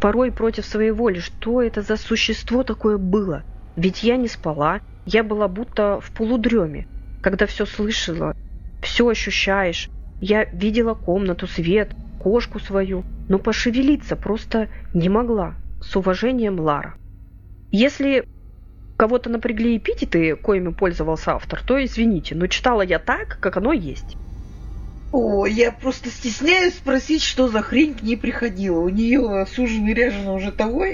порой против своей воли, что это за существо такое было. Ведь я не спала, я была будто в полудреме, когда все слышала, все ощущаешь. Я видела комнату, свет, кошку свою, но пошевелиться просто не могла. С уважением, Лара. Если кого-то напрягли эпитеты, коими пользовался автор, то извините, но читала я так, как оно есть. О, я просто стесняюсь спросить, что за хрень к ней приходила. У нее суженый ряженый уже того?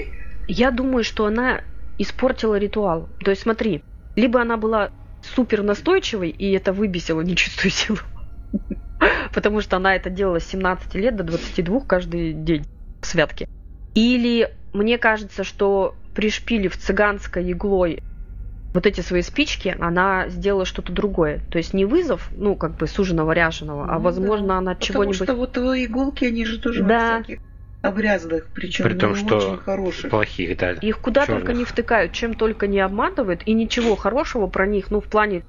Я думаю, что она испортила ритуал. То есть смотри, либо она была супер настойчивой, и это выбесило нечистую силу. Потому что она это делала с 17 лет до 22 каждый день святки. Или мне кажется, что пришпилив цыганской иглой вот эти свои спички, она сделала что-то другое. То есть не вызов, ну, как бы суженого ряженого, а, ну, а возможно, да. она чего-нибудь... Потому что вот иголки, они же тоже да. всяких обрезанных, причем При том, что очень хороших. плохих, да. Их куда черных. только не втыкают, чем только не обматывают, и ничего хорошего про них, ну, в плане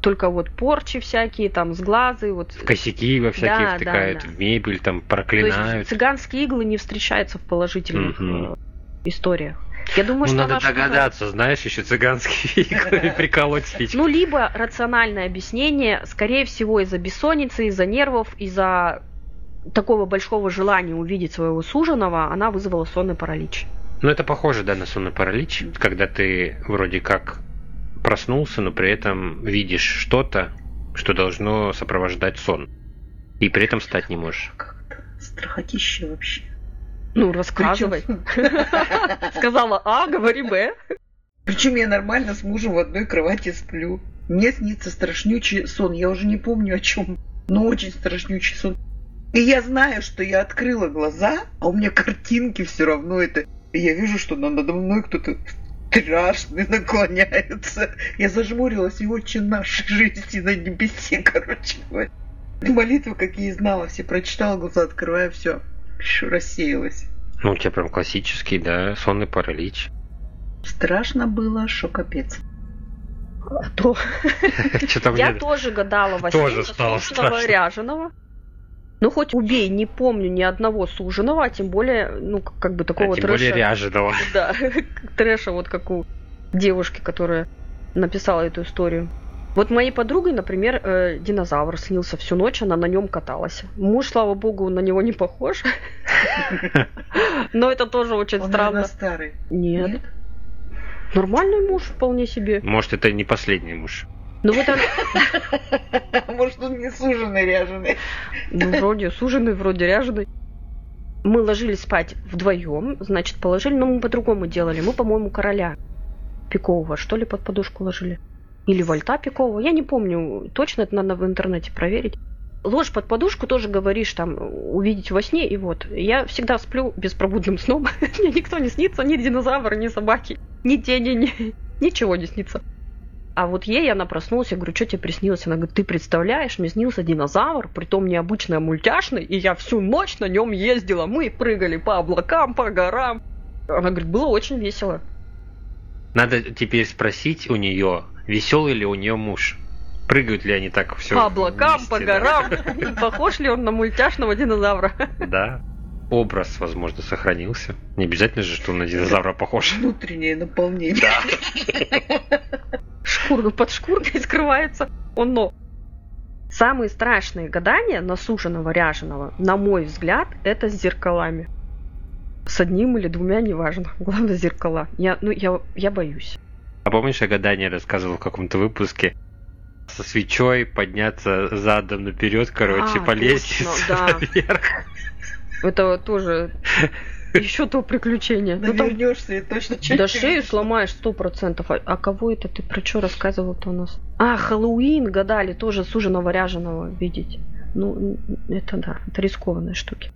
только вот порчи всякие, там, с глазы, вот. В косяки во всякие да, втыкают, да, да. в мебель, там, проклинают. То есть цыганские иглы не встречаются в положительных угу. историях. Я думаю, ну, что надо догадаться, что... знаешь, еще цыганские иглы приколоть спички. Ну, либо рациональное объяснение, скорее всего, из-за бессонницы, из-за нервов, из-за такого большого желания увидеть своего суженого, она вызвала сонный паралич. Ну, это похоже, да, на сонный паралич, когда ты вроде как проснулся, но при этом видишь что-то, что должно сопровождать сон. И при этом встать не можешь. Как-то страхотище вообще. Ну, рассказывай. Сказала А, говори Б. Причем я нормально с мужем в одной кровати сплю. Мне снится страшнючий сон. Я уже не помню о чем, но очень страшнючий сон. И я знаю, что я открыла глаза, а у меня картинки все равно это. И я вижу, что надо мной кто-то страшный наклоняется. Я зажмурилась, и очень нашей жизни на небесе, короче говоря. Молитвы, какие знала, все прочитала, глаза открывая, все рассеялась. Ну, у тебя прям классический, да, сонный паралич. Страшно было, что капец. А то. Я тоже гадала во Тоже стало ряженого. Ну, хоть убей, не помню ни одного суженого, а тем более, ну, как бы такого а тем трэша. более ряженого. Да, трэша, вот как у девушки, которая написала эту историю. Вот моей подругой, например, э, динозавр снился всю ночь, она на нем каталась. Муж, слава богу, на него не похож. Но это тоже очень Он, странно. наверное, старый. Нет. Нормальный муж вполне себе. Может, это не последний муж. Ну вот он, Может, он не суженый, ряженый. ну вроде суженый, вроде ряженый. Мы ложились спать вдвоем, значит, положили, но мы по-другому делали. Мы, по-моему, короля пикового, что ли, под подушку ложили. Или вольта пикового, я не помню. Точно это надо в интернете проверить. Ложь под подушку тоже говоришь там увидеть во сне, и вот. Я всегда сплю беспробудным сном. Мне никто не снится, ни динозавр, ни собаки, ни тени, ни... ничего не снится. А вот ей она проснулась, я говорю, что тебе приснилось? Она говорит, ты представляешь, мне снился динозавр, притом необычный, мультяшный, и я всю ночь на нем ездила. Мы прыгали по облакам, по горам. Она говорит, было очень весело. Надо теперь спросить у нее, веселый ли у нее муж. Прыгают ли они так все по облакам, по горам. Похож ли он на мультяшного динозавра? Да. Образ, возможно, сохранился. Не обязательно же, что он на динозавра похож. Внутреннее наполнение. Шкурка под шкуркой скрывается оно. Самые страшные гадания насушенного ряженого, на мой взгляд, это с зеркалами. С одним или двумя, неважно. Главное, зеркала. Я, ну, я, я боюсь. А помнишь, я гадание рассказывал в каком-то выпуске? Со свечой подняться задом наперед, короче, А, по точно, лестнице да. наверх. Это тоже еще то приключение. Ну, там Навернешься и точно Да что-нибудь шею сломаешь сто процентов. А, а кого это ты про что рассказывал-то у нас? А, Хэллоуин гадали тоже суженого ряженого видеть. Ну, это да, это рискованные штуки.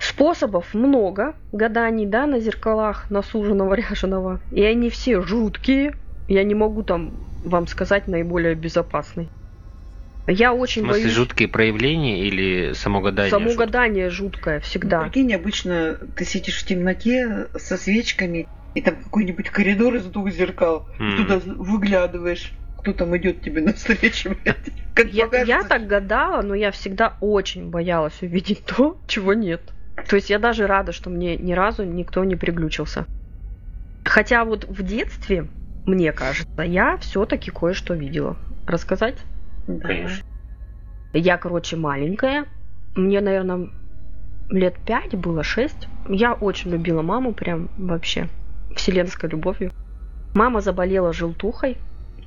Способов много гаданий, да, на зеркалах, на суженого ряженого. И они все жуткие. Я не могу там вам сказать наиболее безопасный. Я В очень смысле, боюсь. жуткие проявления или само гадание? Само жуткое? гадание жуткое Ну, всегда. Прикинь, обычно ты сидишь в темноте со свечками, и там какой-нибудь коридор из двух зеркал. М. Туда выглядываешь, кто там идет тебе навстречу. Как я так гадала, но я всегда очень боялась увидеть то, чего нет. То есть я даже рада, что мне ни разу никто не приглючился. Хотя вот в детстве, мне кажется, я все-таки кое-что видела. Рассказать? Да. Конечно. Я, короче, маленькая. Мне, наверное, лет пять было, шесть. Я очень любила маму, прям вообще вселенской любовью. Мама заболела желтухой,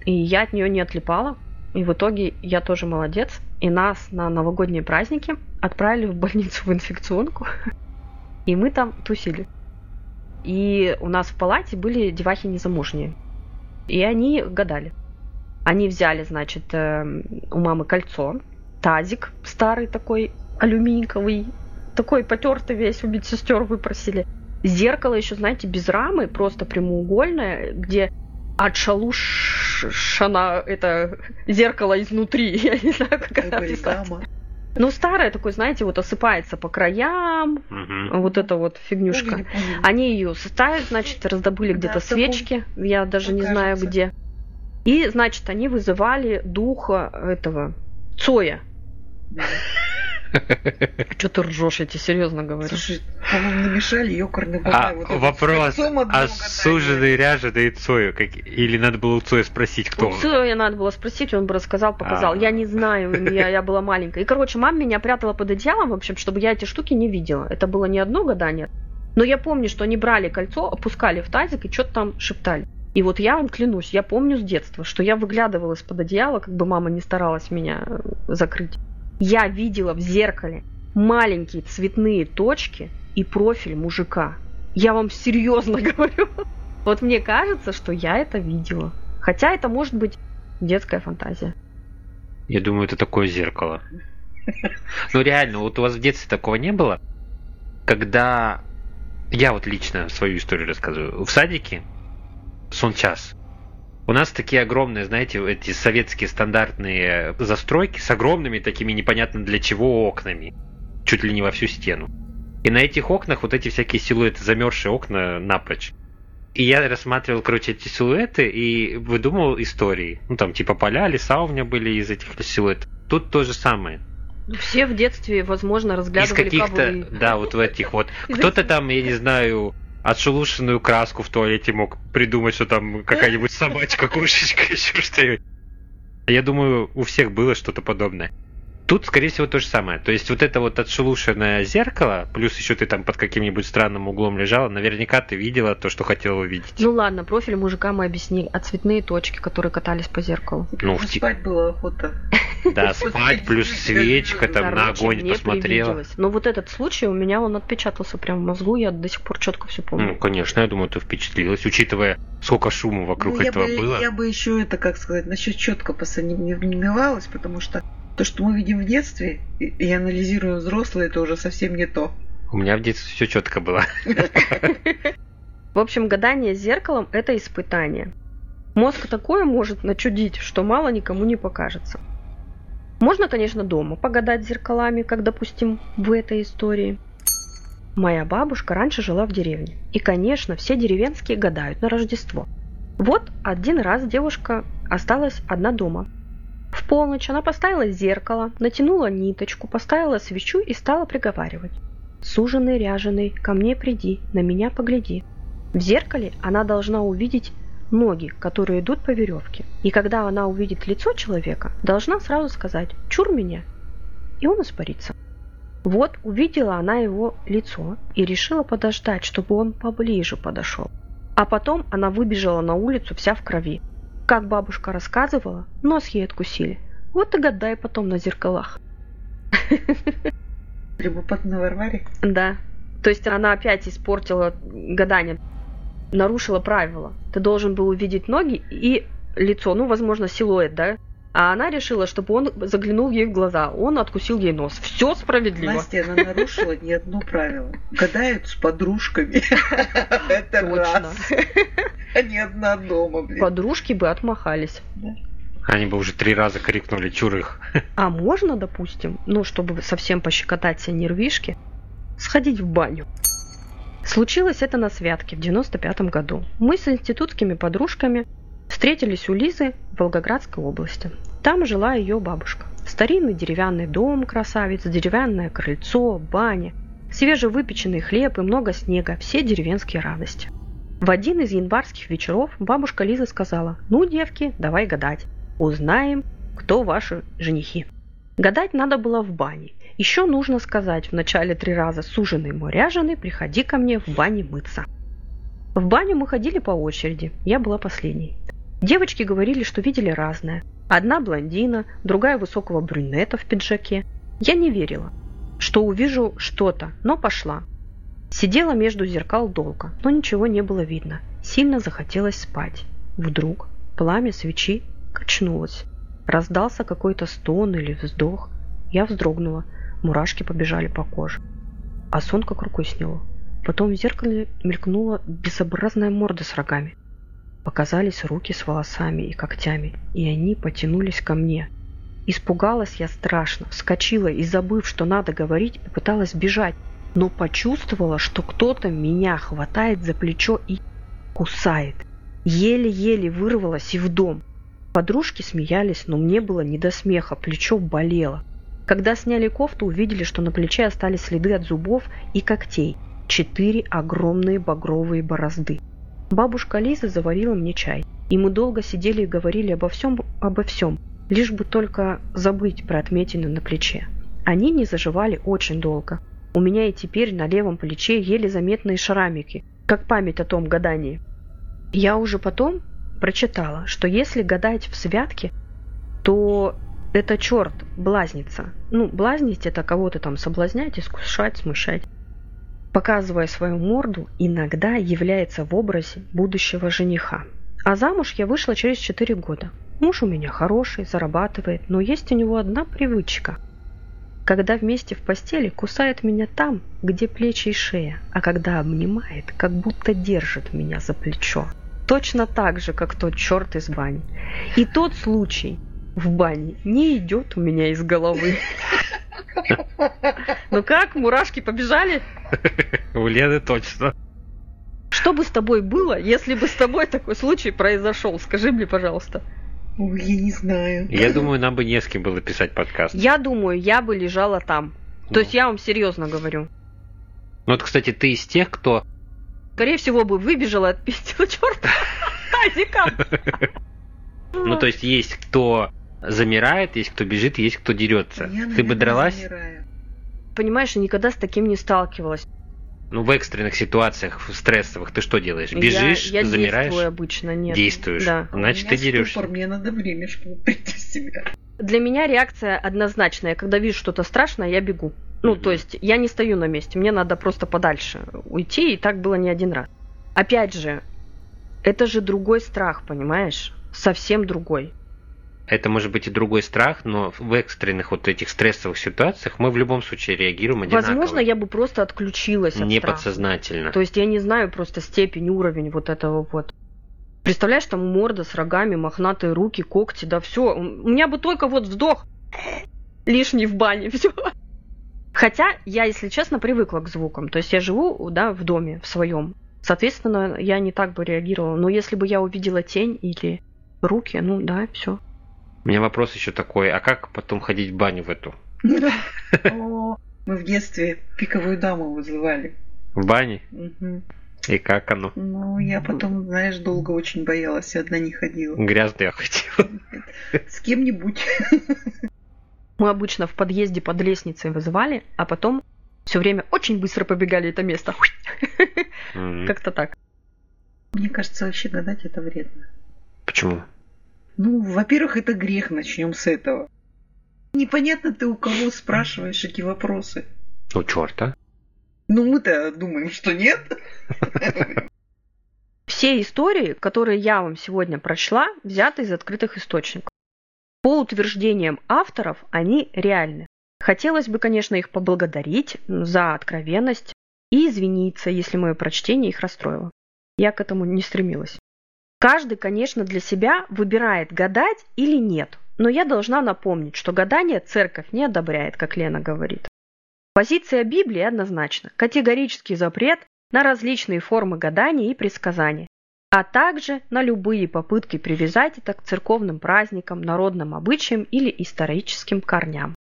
и я от нее не отлипала. И в итоге я тоже молодец. И нас на новогодние праздники отправили в больницу в инфекционку. И мы там тусили. И у нас в палате были девахи незамужние. И они гадали. Они взяли, значит, эм, у мамы кольцо, тазик старый такой, алюминиковый, такой потертый весь, у медсестер выпросили. Зеркало еще, знаете, без рамы, просто прямоугольное, где отшалушана это зеркало изнутри. Я не знаю, как это описать. Ну, старое такое, знаете, вот осыпается по краям, Мгм. вот это вот фигнюшка. Помню. Они ее составят, значит, раздобыли Да, где-то свечки, я даже не знаю где. И, значит, они вызывали духа этого Цоя. Да. Что ты ржешь, я тебе серьезно говорю. Слушай, по-моему, намешали ёкарный А вот вопрос, а суженый ряженый Цою? Как... Или надо было у Цоя спросить, кто У он? Цоя надо было спросить, он бы рассказал, показал. А. Я не знаю, я, я была маленькая. И, короче, мама меня прятала под одеялом, в общем, чтобы я эти штуки не видела. Это было не одно гадание. Но я помню, что они брали кольцо, опускали в тазик и что-то там шептали. И вот я вам клянусь, я помню с детства, что я выглядывала из-под одеяла, как бы мама не старалась меня э, закрыть. Я видела в зеркале маленькие цветные точки и профиль мужика. Я вам серьезно говорю. Вот мне кажется, что я это видела. Хотя это может быть детская фантазия. Я думаю, это такое зеркало. Ну реально, вот у вас в детстве такого не было? Когда я вот лично свою историю рассказываю. В садике сон час. У нас такие огромные, знаете, эти советские стандартные застройки с огромными такими непонятно для чего окнами. Чуть ли не во всю стену. И на этих окнах вот эти всякие силуэты, замерзшие окна напрочь. И я рассматривал, короче, эти силуэты и выдумывал истории. Ну, там, типа поля, леса у меня были из этих силуэтов. Тут то же самое. Ну, Все в детстве, возможно, Из разглядывали каких-то, ковры. да, вот в этих вот. Из Кто-то там, я не знаю, отшелушенную краску в туалете мог придумать, что там какая-нибудь собачка, кошечка, еще что-нибудь. Я думаю, у всех было что-то подобное. Тут, скорее всего, то же самое. То есть вот это вот отшелушенное зеркало, плюс еще ты там под каким-нибудь странным углом лежала, наверняка ты видела то, что хотела увидеть. Ну ладно, профиль мужика мы объяснили, а цветные точки, которые катались по зеркалу. Ну, Ну, в те- спать было охота. Да, спать, плюс свечка, там на огонь посмотрела. Но вот этот случай у меня он отпечатался прям в мозгу, я до сих пор четко все Ну, помню. конечно, я думаю, ты впечатлилась, учитывая, сколько шума вокруг Ну, этого бы, было. Я бы еще это, как сказать, насчет четко посомневалась, потому что то, что мы видим в детстве и, и анализируем взрослые, это уже совсем не то. У меня в детстве все четко было. В общем, гадание с зеркалом – это испытание. Мозг такое может начудить, что мало никому не покажется. Можно, конечно, дома погадать зеркалами, как, допустим, в этой истории. Моя бабушка раньше жила в деревне. И, конечно, все деревенские гадают на Рождество. Вот один раз девушка осталась одна дома. В полночь она поставила зеркало, натянула ниточку, поставила свечу и стала приговаривать. «Суженый, ряженый, ко мне приди, на меня погляди». В зеркале она должна увидеть ноги, которые идут по веревке. И когда она увидит лицо человека, должна сразу сказать «чур меня», и он испарится. Вот увидела она его лицо и решила подождать, чтобы он поближе подошел. А потом она выбежала на улицу вся в крови. Как бабушка рассказывала, нос ей откусили. Вот и гадай потом на зеркалах. Любопытно Варваре. Да. То есть она опять испортила гадание, нарушила правила. Ты должен был увидеть ноги и лицо, ну, возможно, силуэт, да? А она решила, чтобы он заглянул ей в глаза. Он откусил ей нос. Все справедливо. Настя, она нарушила не одно правило. Гадают с подружками. Это раз. Не одна дома, блин. Подружки бы отмахались. Они бы уже три раза крикнули чур их. А можно, допустим, ну, чтобы совсем пощекотать себе нервишки, сходить в баню. Случилось это на святке в 95 году. Мы с институтскими подружками встретились у Лизы в Волгоградской области. Там жила ее бабушка. Старинный деревянный дом, красавец, деревянное крыльцо, баня, свежевыпеченный хлеб и много снега, все деревенские радости. В один из январских вечеров бабушка Лиза сказала, ну, девки, давай гадать, узнаем, кто ваши женихи. Гадать надо было в бане. Еще нужно сказать в начале три раза «Суженый мой ряженый, приходи ко мне в бане мыться». В баню мы ходили по очереди, я была последней. Девочки говорили, что видели разное. Одна блондина, другая высокого брюнета в пиджаке. Я не верила, что увижу что-то, но пошла. Сидела между зеркал долго, но ничего не было видно. Сильно захотелось спать. Вдруг пламя свечи качнулось. Раздался какой-то стон или вздох. Я вздрогнула. Мурашки побежали по коже. А сон как рукой сняло. Потом в зеркале мелькнула безобразная морда с рогами. Показались руки с волосами и когтями, и они потянулись ко мне. Испугалась я страшно, вскочила и, забыв, что надо говорить, попыталась бежать, но почувствовала, что кто-то меня хватает за плечо и кусает. Еле-еле вырвалась и в дом. Подружки смеялись, но мне было не до смеха, плечо болело. Когда сняли кофту, увидели, что на плече остались следы от зубов и когтей. Четыре огромные багровые борозды. Бабушка Лиза заварила мне чай, и мы долго сидели и говорили обо всем, обо всем, лишь бы только забыть про отметины на плече. Они не заживали очень долго. У меня и теперь на левом плече еле заметные шрамики, как память о том гадании. Я уже потом прочитала, что если гадать в святке, то это черт, блазница. Ну, блазнить это кого-то там соблазнять, искушать, смущать. Показывая свою морду, иногда является в образе будущего жениха. А замуж я вышла через 4 года. Муж у меня хороший, зарабатывает, но есть у него одна привычка. Когда вместе в постели кусает меня там, где плечи и шея, а когда обнимает, как будто держит меня за плечо. Точно так же, как тот черт из бани. И тот случай в бане не идет у меня из головы. Ну как, мурашки побежали? У Лены точно. Что бы с тобой было, если бы с тобой такой случай произошел? Скажи мне, пожалуйста. Ой, я не знаю. Я думаю, нам бы не с кем было писать подкаст. Я думаю, я бы лежала там. Ну. То есть я вам серьезно говорю. Ну вот, кстати, ты из тех, кто... Скорее всего, бы выбежала от пиздила черта тазиком. Ну, то есть есть кто замирает, есть кто бежит, есть кто дерется. Я, ты бы дралась? замираю. Понимаешь, я никогда с таким не сталкивалась. Ну, в экстренных ситуациях, в стрессовых, ты что делаешь? Я- Бежишь, я, замираешь? действую обычно, нет. Действуешь. Да. Значит, ты дерешься. ступор, мне надо время, чтобы прийти в себя. Для меня реакция однозначная. Когда вижу что-то страшное, я бегу. Ну, Мгм. то есть я не стою на месте, мне надо просто подальше уйти, и так было не один раз. Опять же, это же другой страх, понимаешь? Совсем другой. Это может быть и другой страх, но в экстренных вот этих стрессовых ситуациях мы в любом случае реагируем одинаково. Возможно, я бы просто отключилась от Не страха. То есть я не знаю просто степень, уровень вот этого вот. Представляешь, там морда с рогами, мохнатые руки, когти, да все. У меня бы только вот вздох лишний в бане, все. Хотя я, если честно, привыкла к звукам. То есть я живу, да, в доме, в своем. Соответственно, я не так бы реагировала. Но если бы я увидела тень или руки, ну да, все. У меня вопрос еще такой, а как потом ходить в баню в эту? О, Мы в детстве пиковую даму вызывали. В бане? И как оно? Ну, я потом, знаешь, долго очень боялась, и одна не ходила. Грязно я хотел. С кем-нибудь. Мы обычно в подъезде под лестницей вызывали, а потом все время очень быстро побегали это место. Как-то так. Мне кажется, вообще гадать это вредно. Почему? Ну, во-первых, это грех, начнем с этого. Непонятно ты у кого спрашиваешь эти вопросы. Ну, черта. Ну, мы-то думаем, что нет. Все истории, которые я вам сегодня прочла, взяты из открытых источников. По утверждениям авторов, они реальны. Хотелось бы, конечно, их поблагодарить за откровенность и извиниться, если мое прочтение их расстроило. Я к этому не стремилась. Каждый, конечно, для себя выбирает, гадать или нет. Но я должна напомнить, что гадание церковь не одобряет, как Лена говорит. Позиция Библии однозначна. Категорический запрет на различные формы гадания и предсказания, а также на любые попытки привязать это к церковным праздникам, народным обычаям или историческим корням.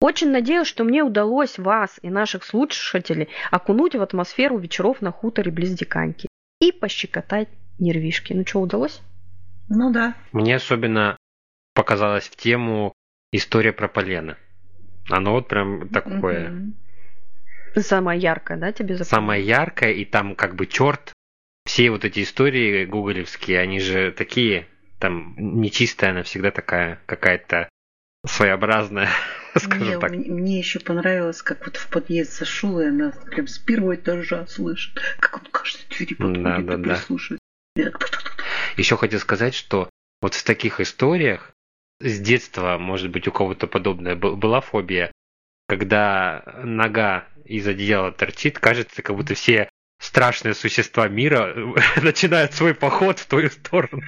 Очень надеюсь, что мне удалось вас и наших слушателей окунуть в атмосферу вечеров на хуторе близ Диканьки и пощекотать нервишки. Ну что, удалось? Ну да. Мне особенно показалась в тему история про полено. Оно вот прям такое. Мгм. Самое яркое, да, тебе запомнилось? Самое яркое, и там как бы черт. Все вот эти истории гуглевские, они же такие, там нечистая она всегда такая, какая-то своеобразная, скажем Мне, так. мне- мне еще понравилось, как вот в подъезд зашел, и она прям с первого этажа слышит, как он каждой двери подходит Да, и да, да. прислушивается. Еще хотел сказать, что вот в таких историях с детства, может быть, у кого-то подобное был- была фобия, когда нога из одеяла торчит, кажется, как будто все страшные существа мира начинают свой поход в твою сторону.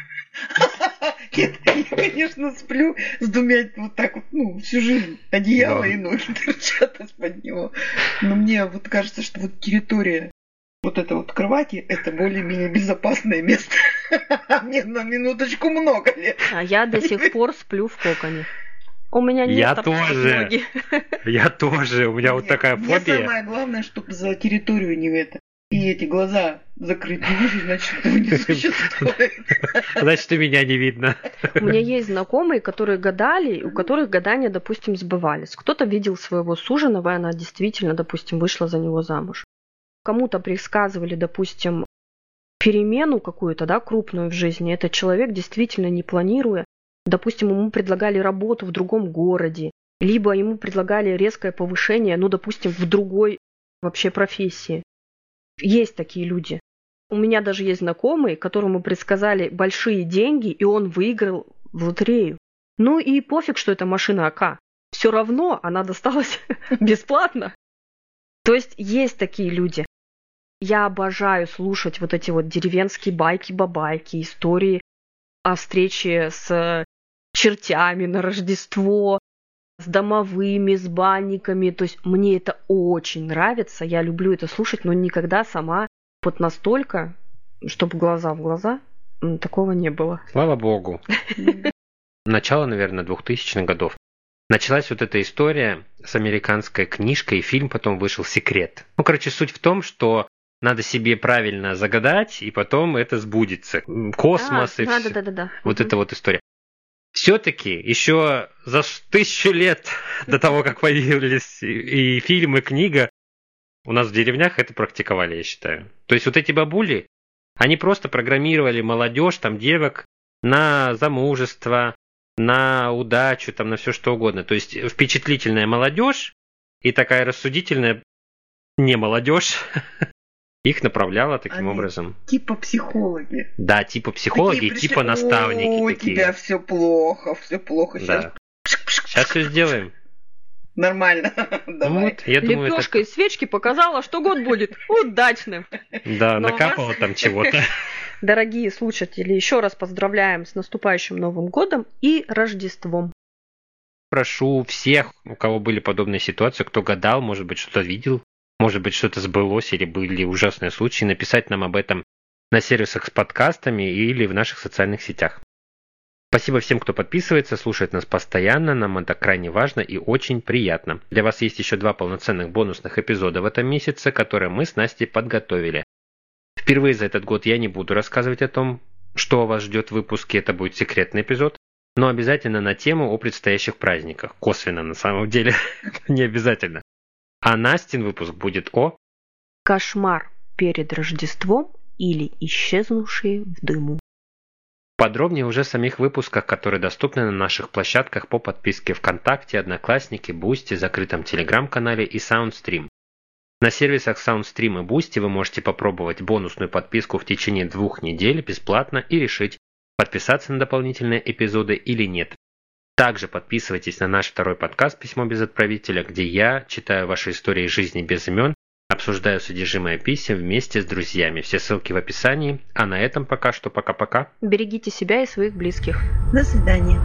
Нет, я, конечно, сплю с двумя вот так вот, ну, всю жизнь. Одеяло Да. и ноги торчат из-под него. Но мне вот кажется, что вот территория вот этой вот кровати, это более-менее безопасное место. Мне на минуточку много лет. А я до сих пор сплю в коконе. У меня нет Я тоже. ноги. Я тоже, у меня вот Мне- такая Мне фобия. самое главное, чтобы за территорию не это. И эти глаза закрыты, значит, этого не существует. Значит, и меня не видно. У меня есть знакомые, которые гадали, у которых гадания, допустим, сбывались. Кто-то видел своего суженого, и она действительно, допустим, вышла за него замуж. Кому-то предсказывали, допустим, перемену какую-то, да, крупную в жизни. Этот человек действительно не планируя, допустим, ему предлагали работу в другом городе, либо ему предлагали резкое повышение, ну, допустим, в другой вообще профессии. Есть такие люди. У меня даже есть знакомый, которому предсказали большие деньги, и он выиграл в лотерею. Ну и пофиг, что это машина АК. Все равно она досталась бесплатно. То есть есть такие люди. Я обожаю слушать вот эти вот деревенские байки-бабайки, истории о встрече с чертями на Рождество, с домовыми, с банниками. То есть мне это очень нравится, я люблю это слушать, но никогда сама вот настолько, чтобы глаза в глаза, Такого не было. Слава богу. Начало, наверное, 2000-х годов. Началась вот эта история с американской книжкой, и фильм потом вышел «Секрет». Ну, короче, суть в том, что надо себе правильно загадать, и потом это сбудется. Космос а, и да, все. да, да, да. Вот эта вот история. Все-таки еще за тысячу лет до того, как появились и, и фильм, и книга, у нас в деревнях это практиковали, я считаю. То есть вот эти бабули, они просто программировали молодежь, там девок, на замужество, на удачу, там на все что угодно. То есть впечатлительная молодежь и такая рассудительная не молодежь их направляла таким Они образом. Типа психологи. Да, типа психологи, Такие пришли, типа наставники «О, У такие. тебя все плохо, все плохо. Сейчас Да. Сейчас все сделаем. нормально. Давай. вот, я думаю, это... Лепешка из свечки показала, что год будет удачным. Да, Но накапало вас- там чего-то. Дорогие слушатели, еще раз поздравляем с наступающим Новым годом и Рождеством. Прошу всех, у кого были подобные ситуации, кто гадал, может быть, что-то видел, может быть, что-то сбылось или были ужасные случаи, написать нам об этом на сервисах с подкастами или в наших социальных сетях. Спасибо всем, кто подписывается, слушает нас постоянно, нам это крайне важно и очень приятно. Для вас есть еще два полноценных бонусных эпизода в этом месяце, которые мы с Настей подготовили. Впервые за этот год я не буду рассказывать о том, что вас ждет в выпуске, это будет секретный эпизод, но обязательно на тему о предстоящих праздниках. Косвенно на самом деле, не обязательно. А Настин выпуск будет о... Кошмар перед Рождеством или исчезнувшие в дыму. Подробнее уже в самих выпусках, которые доступны на наших площадках по подписке ВКонтакте, Одноклассники, Boosty, закрытом Телеграм-канале и Soundstream. На сервисах Soundstream и Boosty вы можете попробовать бонусную подписку в течение двух недель бесплатно и решить, подписаться на дополнительные эпизоды или нет. Также подписывайтесь на наш второй подкаст «Письмо без отправителя», где я читаю ваши истории жизни без имен, обсуждаю содержимое писем вместе с друзьями. Все ссылки в описании. А на этом пока что пока-пока. Берегите себя и своих близких. До свидания.